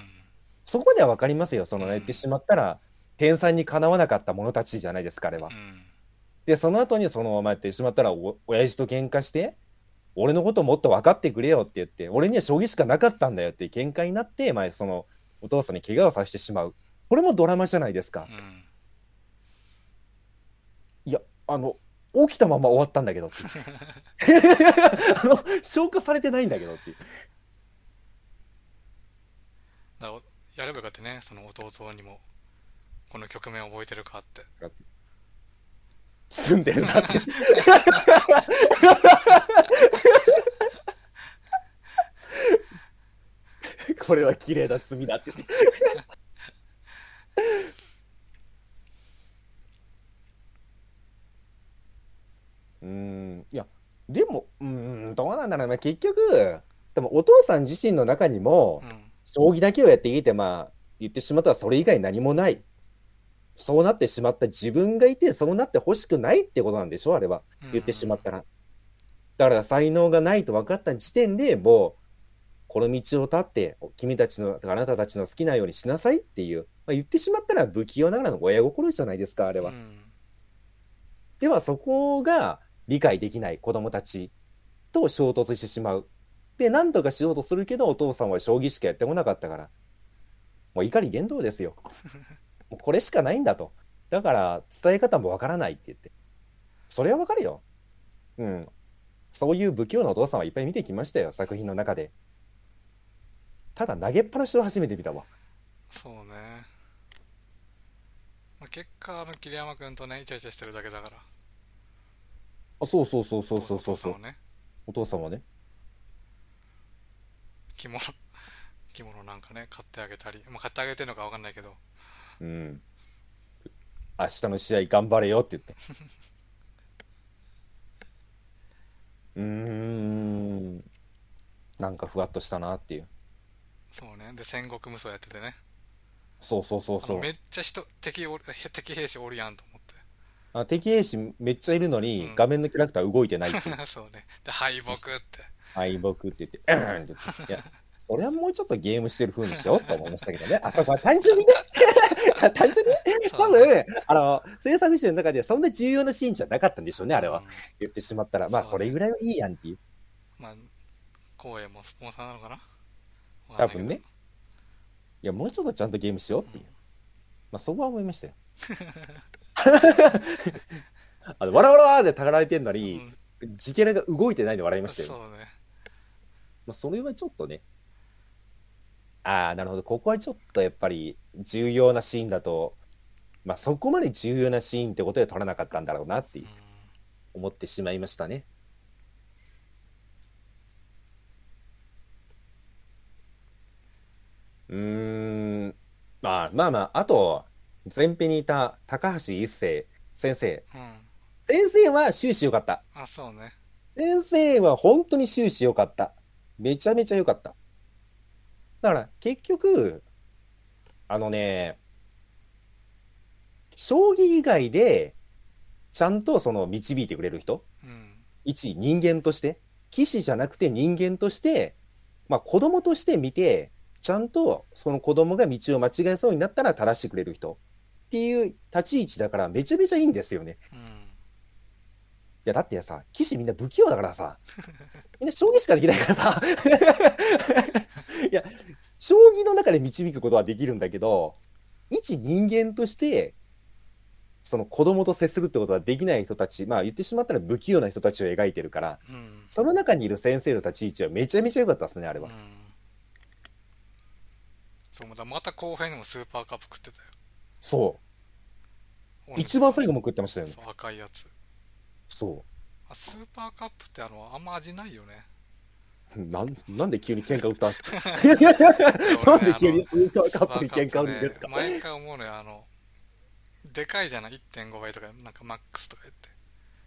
そこまでは分かりますよ。そのうん言ってしまったら、天才にかなわなかった者たちじゃないですか、あれはう。んで、その後にそのままやってしまったら、お親父と喧嘩して、俺のこともっと分かってくれよって言って、俺には将棋しかなかったんだよって喧嘩になって、まあ、そのお父さんに怪我をさせてしまう。これもドラマじゃないですか。うんいや、あの、起きたまま終わったんだけど。*laughs* あの、消化されてないんだけどっていう。だやればよかったねその弟にもこの局面覚えてるかって *laughs* 住んでるなって。*laughs* これは綺麗な罪だって言って。*laughs* うーん、いや、でも、うーん、どうなんだろうな、結局、でもお父さん自身の中にも、うん将棋だけをやっていて、まあ、言ってしまったらそれ以外何もない。そうなってしまった自分がいて、そうなってほしくないってことなんでしょあれは。言ってしまったら。だから才能がないと分かった時点でもう、この道を立って、君たちの、あなたたちの好きなようにしなさいっていう、まあ、言ってしまったら不器用ながらの親心じゃないですか、あれは。うんではそこが理解できない子供たちと衝突してしまう。で、何とかしようとするけど、お父さんは将棋しかやってこなかったから。もう怒り言動ですよ。*laughs* もうこれしかないんだと。だから、伝え方もわからないって言って。それはわかるよ。うん。そういう不器用なお父さんはいっぱい見てきましたよ、作品の中で。ただ、投げっぱなしを初めて見たわ。そうね、まあ、結果あの桐山君とねイチャイチャしてるだけだからあ、そうそうそうそうそうそうそうお父さんは。ねお父さんはね。着物着物なんかね買ってあげたり、まあ、買ってあげてるのか分かんないけどうん。明日の試合頑張れよって言って。*laughs* うーん。なんかふわっとしたなっていう。そうねで戦国無双やっててねそうそうそうそうめ。っちゃ人敵お敵兵士おるやんと思ってあ敵兵士めっちゃいるのに、うん画面のキャラクター動いてないっていう。*laughs* そうねで敗北って敗北って言って、うんって言って。いや、それはもうちょっとゲームしてる風にしようと思いましたけどね。あそこは単純にね、*laughs* 単純にね、多分、あの、制作者の中ではそんな重要なシーンじゃなかったんでしょうね、あれはうん。言ってしまったら。まあ、それぐらいはいいやんっていう。まあ光栄もスポンサーなのかな多分ねいや、もうちょっとちゃんとゲームしようっていう。まあ、そこは思いましたよ。*laughs* あの、わらわらでたかられてんのうに、ん時系列が動いてないで笑いましたよ。そうねまあ、それはちょっとね。ああ、なるほど。ここはちょっとやっぱり重要なシーンだと、まあそこまで重要なシーンってことで撮らなかったんだろうなって思ってしまいましたね。うーん。まあまあまあ、あと、前編にいた高橋一生先生。うん先生は終始良かった。あそうね先生は本当に終始良かった。めちゃめちゃ良かった。だから結局、あのね、将棋以外でちゃんとその導いてくれる人、うん一人間として、棋士じゃなくて人間として、まあ子供として見て、ちゃんとその子供が道を間違えそうになったら正してくれる人っていう立ち位置だからめちゃめちゃいいんですよね。うん。いや、だってさ、騎士みんな不器用だからさ、みんな将棋しかできないからさ、*laughs* いや、将棋の中で導くことはできるんだけど、一人間として、その子供と接するってことはできない人たち、まあ言ってしまったら不器用な人たちを描いてるから、うん。その中にいる先生の立ち位置はめちゃめちゃ良かったですね、あれは。うん。そうまたまた後編でもスーパーカップ食ってたよそう。一番最後も食ってましたよね。そう赤いやつそあスーパーカップってあのあんま味ないよねう。*laughs* なん、なんで急に喧嘩売ったんですか？*laughs* *laughs* なんで急にスーパーカップに喧嘩売るんですか？ね毎回思うのよあのでかいじゃない？1.5倍とかなんかマックスとか言って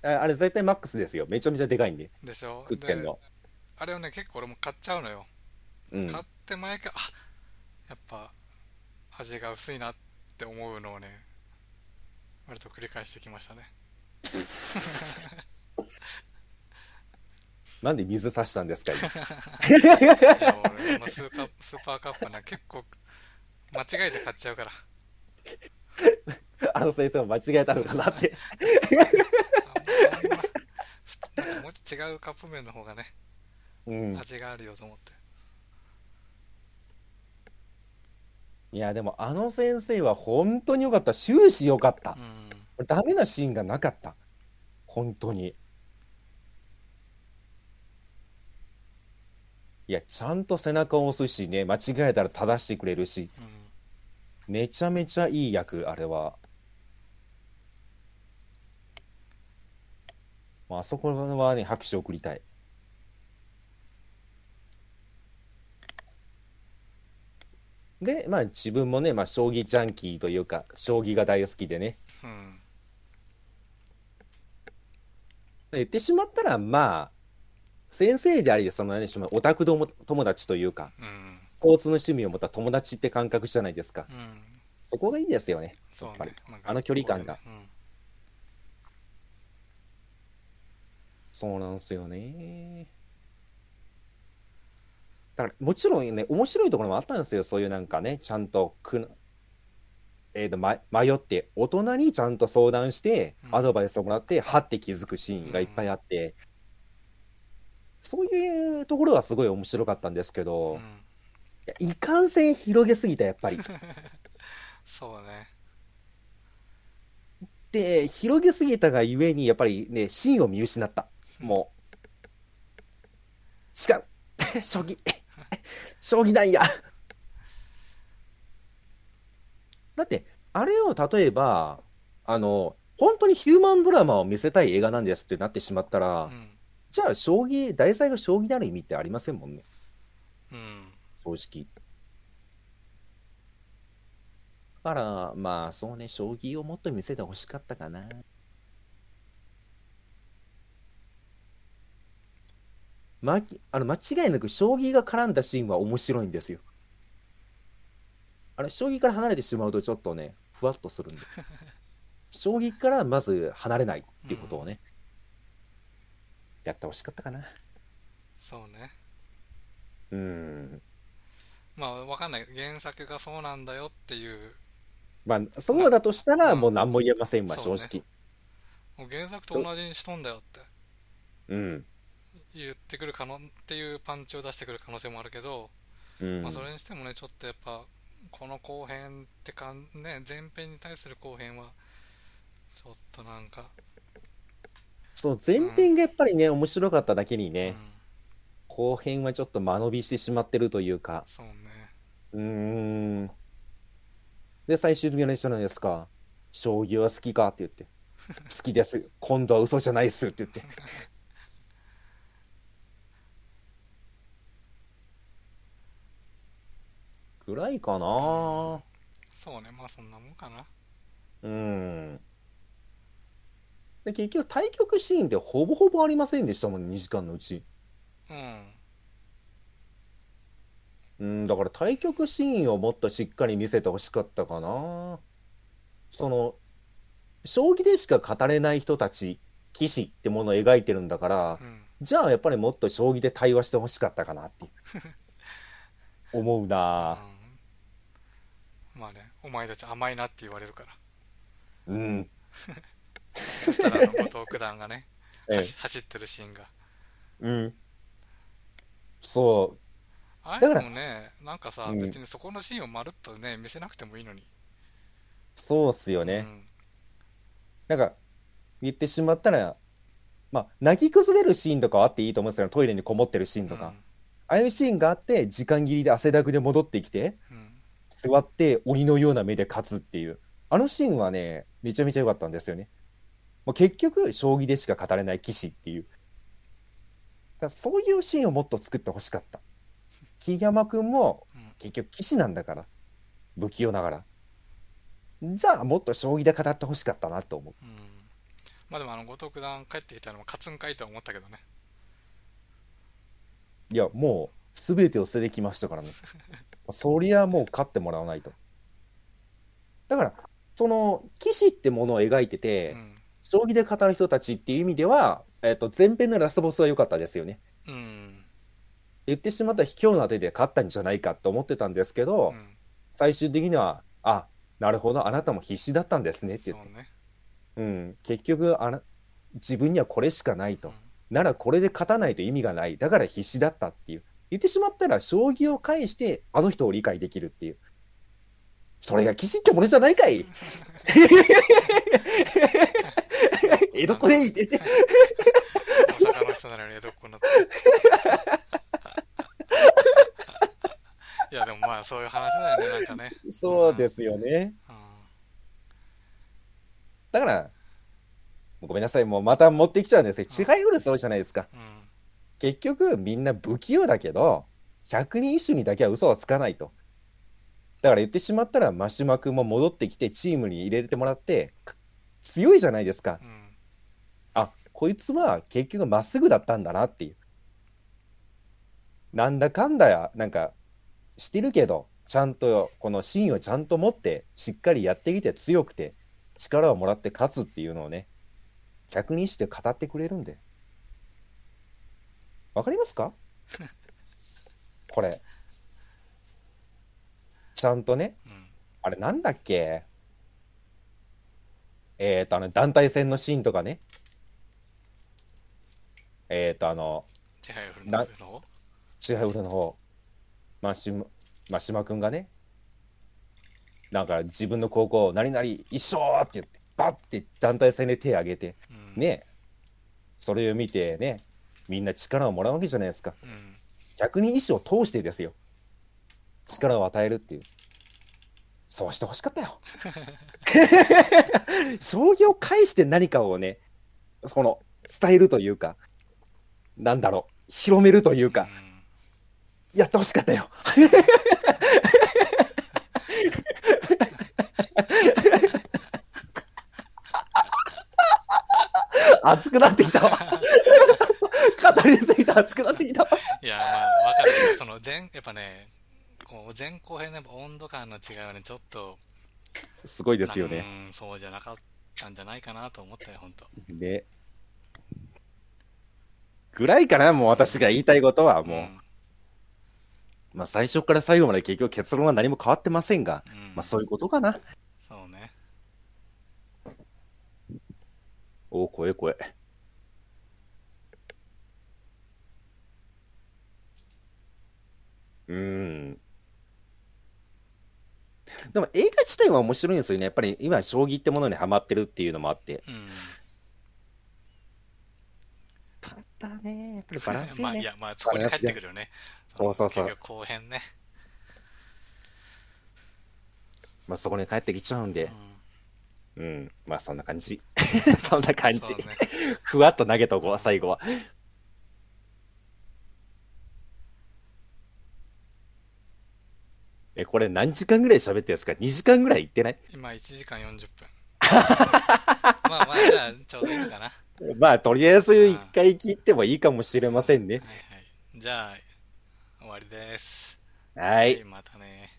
ああれ絶対マックスですよ。めちゃめちゃでかいんで。でしょ？食ってんの。であれをね結構俺も買っちゃうのよ、うん。買って毎回あやっぱ味が薄いなって思うのをね割と繰り返してきましたね *laughs* なんで水差したんですか今？いや俺あのスーパースーパーカップはね結構間違えて買っちゃうからあの先生も間違えたのかなって。あんまあんまなんかもうちょっと違うカップ麺の方がねうん。味があるよと思っていや、でもあの先生は本当に良かった。終始良かったう。んダメなシーンがなかった。本当に。いや、ちゃんと背中を押すしね、間違えたら正してくれるし、うんめちゃめちゃいい役、あれは。まああそこはね、拍手を送りたい。で、まあ自分もね、まあ将棋ジャンキーというか、将棋が大好きでね、うん。言ってしまったら、まあ、先生であり、その何でしょう、オタクども友達というか、うん。交通の趣味を持った友達って感覚じゃないですか。うん。そこがいいですよね。そうやっぱり。ね、まあの距離感が。そうなんですよね。だから、もちろんね、面白いところもあったんですよ。そういうなんかね、ちゃんとくな、えーと、ま、迷って、大人にちゃんと相談して、うんアドバイスをもらって、はって気づくシーンがいっぱいあって、そういうところはすごい面白かったんですけど、うんうんいかんせん広げすぎた、やっぱり。*laughs* そうねで、広げすぎたがゆえに、やっぱりね、芯を見失った。もう。違う将棋将棋なんやだって、あれを例えば、あの、本当にヒューマンドラマを見せたい映画なんですってなってしまったら、うんじゃあ、将棋、題材が将棋である意味ってありませんもんね。うん正直。だから、まあ、そうね、将棋をもっと見せてほしかったかな。ま、あの間違いなく将棋が絡んだシーンは面白いんですよ。あれ、将棋から離れてしまうとちょっとね、ふわっとするんで。将棋からまず離れないっていうことをね、やってほしかったかな。そうねうん。まあわかんない原作がそうなんだよっていうまあ、そうだとしたらうんもう何も言えませんわ、そうね正直。もう原作と同じにしとんだよってうん。言ってくる可能っていうパンチを出してくる可能性もあるけど、うんまあそれにしてもねちょっとやっぱこの後編ってかんね前編に対する後編はちょっとなんか、そう、前編がやっぱりね、面白かっただけにうんね、後編はちょっと間延びしてしまってるというか、そうねうーん。で、最終的にあれじゃないですか。将棋は好きかって言って。好きです。今度は嘘じゃないっすって言って。*laughs* ぐらいかなそうねまあそんなもんかなうん。で、結局対局シーンってほぼほぼありませんでしたもんね、2時間のうち。うんうん、だから対局シーンをもっとしっかり見せてほしかったかな。その、将棋でしか語れない人たち、棋士ってものを描いてるんだからう、んじゃあやっぱりもっと将棋で対話してほしかったかなって。*laughs* 思うな。うんまあねお前たち甘いなって言われるからうん。そしたら後藤九段がね *laughs* ええ走走ってるシーンがうん。そあだかられもねなんかさ、うん別にそこのシーンをまるっとね見せなくてもいいのにう、そうっすよね。うんなんか、言ってしまったら、まあ、泣き崩れるシーンとかはあっていいと思うんですよ。トイレにこもってるシーンとか。ああいうシーンがあって、時間切りで汗だくで戻ってきて、うんうん座って鬼のような目で勝つっていう。あのシーンはね、めちゃめちゃ良かったんですよね。もう結局、将棋でしか語れない棋士っていう。だそういうシーンをもっと作ってほしかった。桐山君もうん結局棋士なんだから。不器用ながら。じゃあ、もっと将棋で語ってほしかったなと思う。うんまあでもあの後藤九段帰ってきたのも勝つんかいとは思ったけどねいや、もう、すべてを捨ててきましたからね。*laughs* そりゃもう勝ってもらわないと。だから、その、騎士ってものを描いてて、うん将棋で語る人たちっていう意味では、えっと、前編のラスボスは良かったですよね。うん言ってしまったら卑怯な手で勝ったんじゃないかと思ってたんですけど、うん最終的には、あ、なるほど、あなたも必死だったんですねって言って。そうねうん、結局あな、自分にはこれしかないと。うんならこれで勝たないと意味がない。だから必死だったっていう。言ってしまったら、将棋を介してあの人を理解できるっていう。それが騎士ってものじゃないかい *laughs* 江戸っ子でいいって言って。大阪の人なのに江戸っ子になっていやでもまあそういう話だよねなんかねそうですよね。うんだから、ごめんなさい、もうまた持ってきちゃうんですけど、違いうるそうじゃないですか。うん結局、みんな不器用だけど、百人一首にだけは嘘はつかないと。だから言ってしまったら、真島君も戻ってきて、チームに入れてもらって、く強いじゃないですか。うんあ、こいつは結局まっすぐだったんだなっていう。なんだかんだや、なんか、してるけど、ちゃんと、この芯をちゃんと持って、しっかりやってきて強くて、力をもらって勝つっていうのをね、百人して語ってくれるんで。わかりますか？これ。ちゃんとね、うん。あれなんだっけ？えっと、あの、団体戦のシーンとかね。えっと、あの、手配フルなの方？チハウルの方、マシマ、マシマくんがね、なんか自分の高校、何々一緒って言って、バッて団体戦で手を挙げて、うん。ね、それを見てね、みんな力をもらうわけじゃないですか。うん百人一首を通してですよ。力を与えるっていう。そうしてほしかったよ。*laughs* 将棋を介して何かをね、この伝えるというか、なんだろう、広めるというか、やってほしかったよ。*laughs* 熱くなってきたわ。語りすぎて熱くなってきたわ。いや、まあ、わかるその前、やっぱね、こう前後編の温度感の違いはね、ちょっと、すごいですよね。うん、そうじゃなかったんじゃないかなと思ったよ、本当。ね。ぐらいかな、もう私が言いたいことはもう。んまあ最初から最後まで結局結論は何も変わってませんが、うんまあそういうことかな。そうね。おお、声声。うーん。でも映画自体は面白いんですよね。やっぱり今、将棋ってものにハマってるっていうのもあって。うん。ただね、やっぱりバランスいい *laughs* まあ、いね。や、まあ、そこに帰ってくるよね。そうそうそう後編ね。まあそこに帰ってきちゃうんでう。ん。うん。まあ *laughs* そんな感じ。そんな感じ。ね。ふわっと投げとこう、最後は。え、これ何時間ぐらい喋ってるんですか ?2 時間ぐらい行ってない？今、1時間40分。*laughs* まあまあ、じゃあ、ちょうどいいかな。はまあ、とりあえず一回切ってもいいかもしれませんねい。はい。じゃあ、終わりです。はい。またね。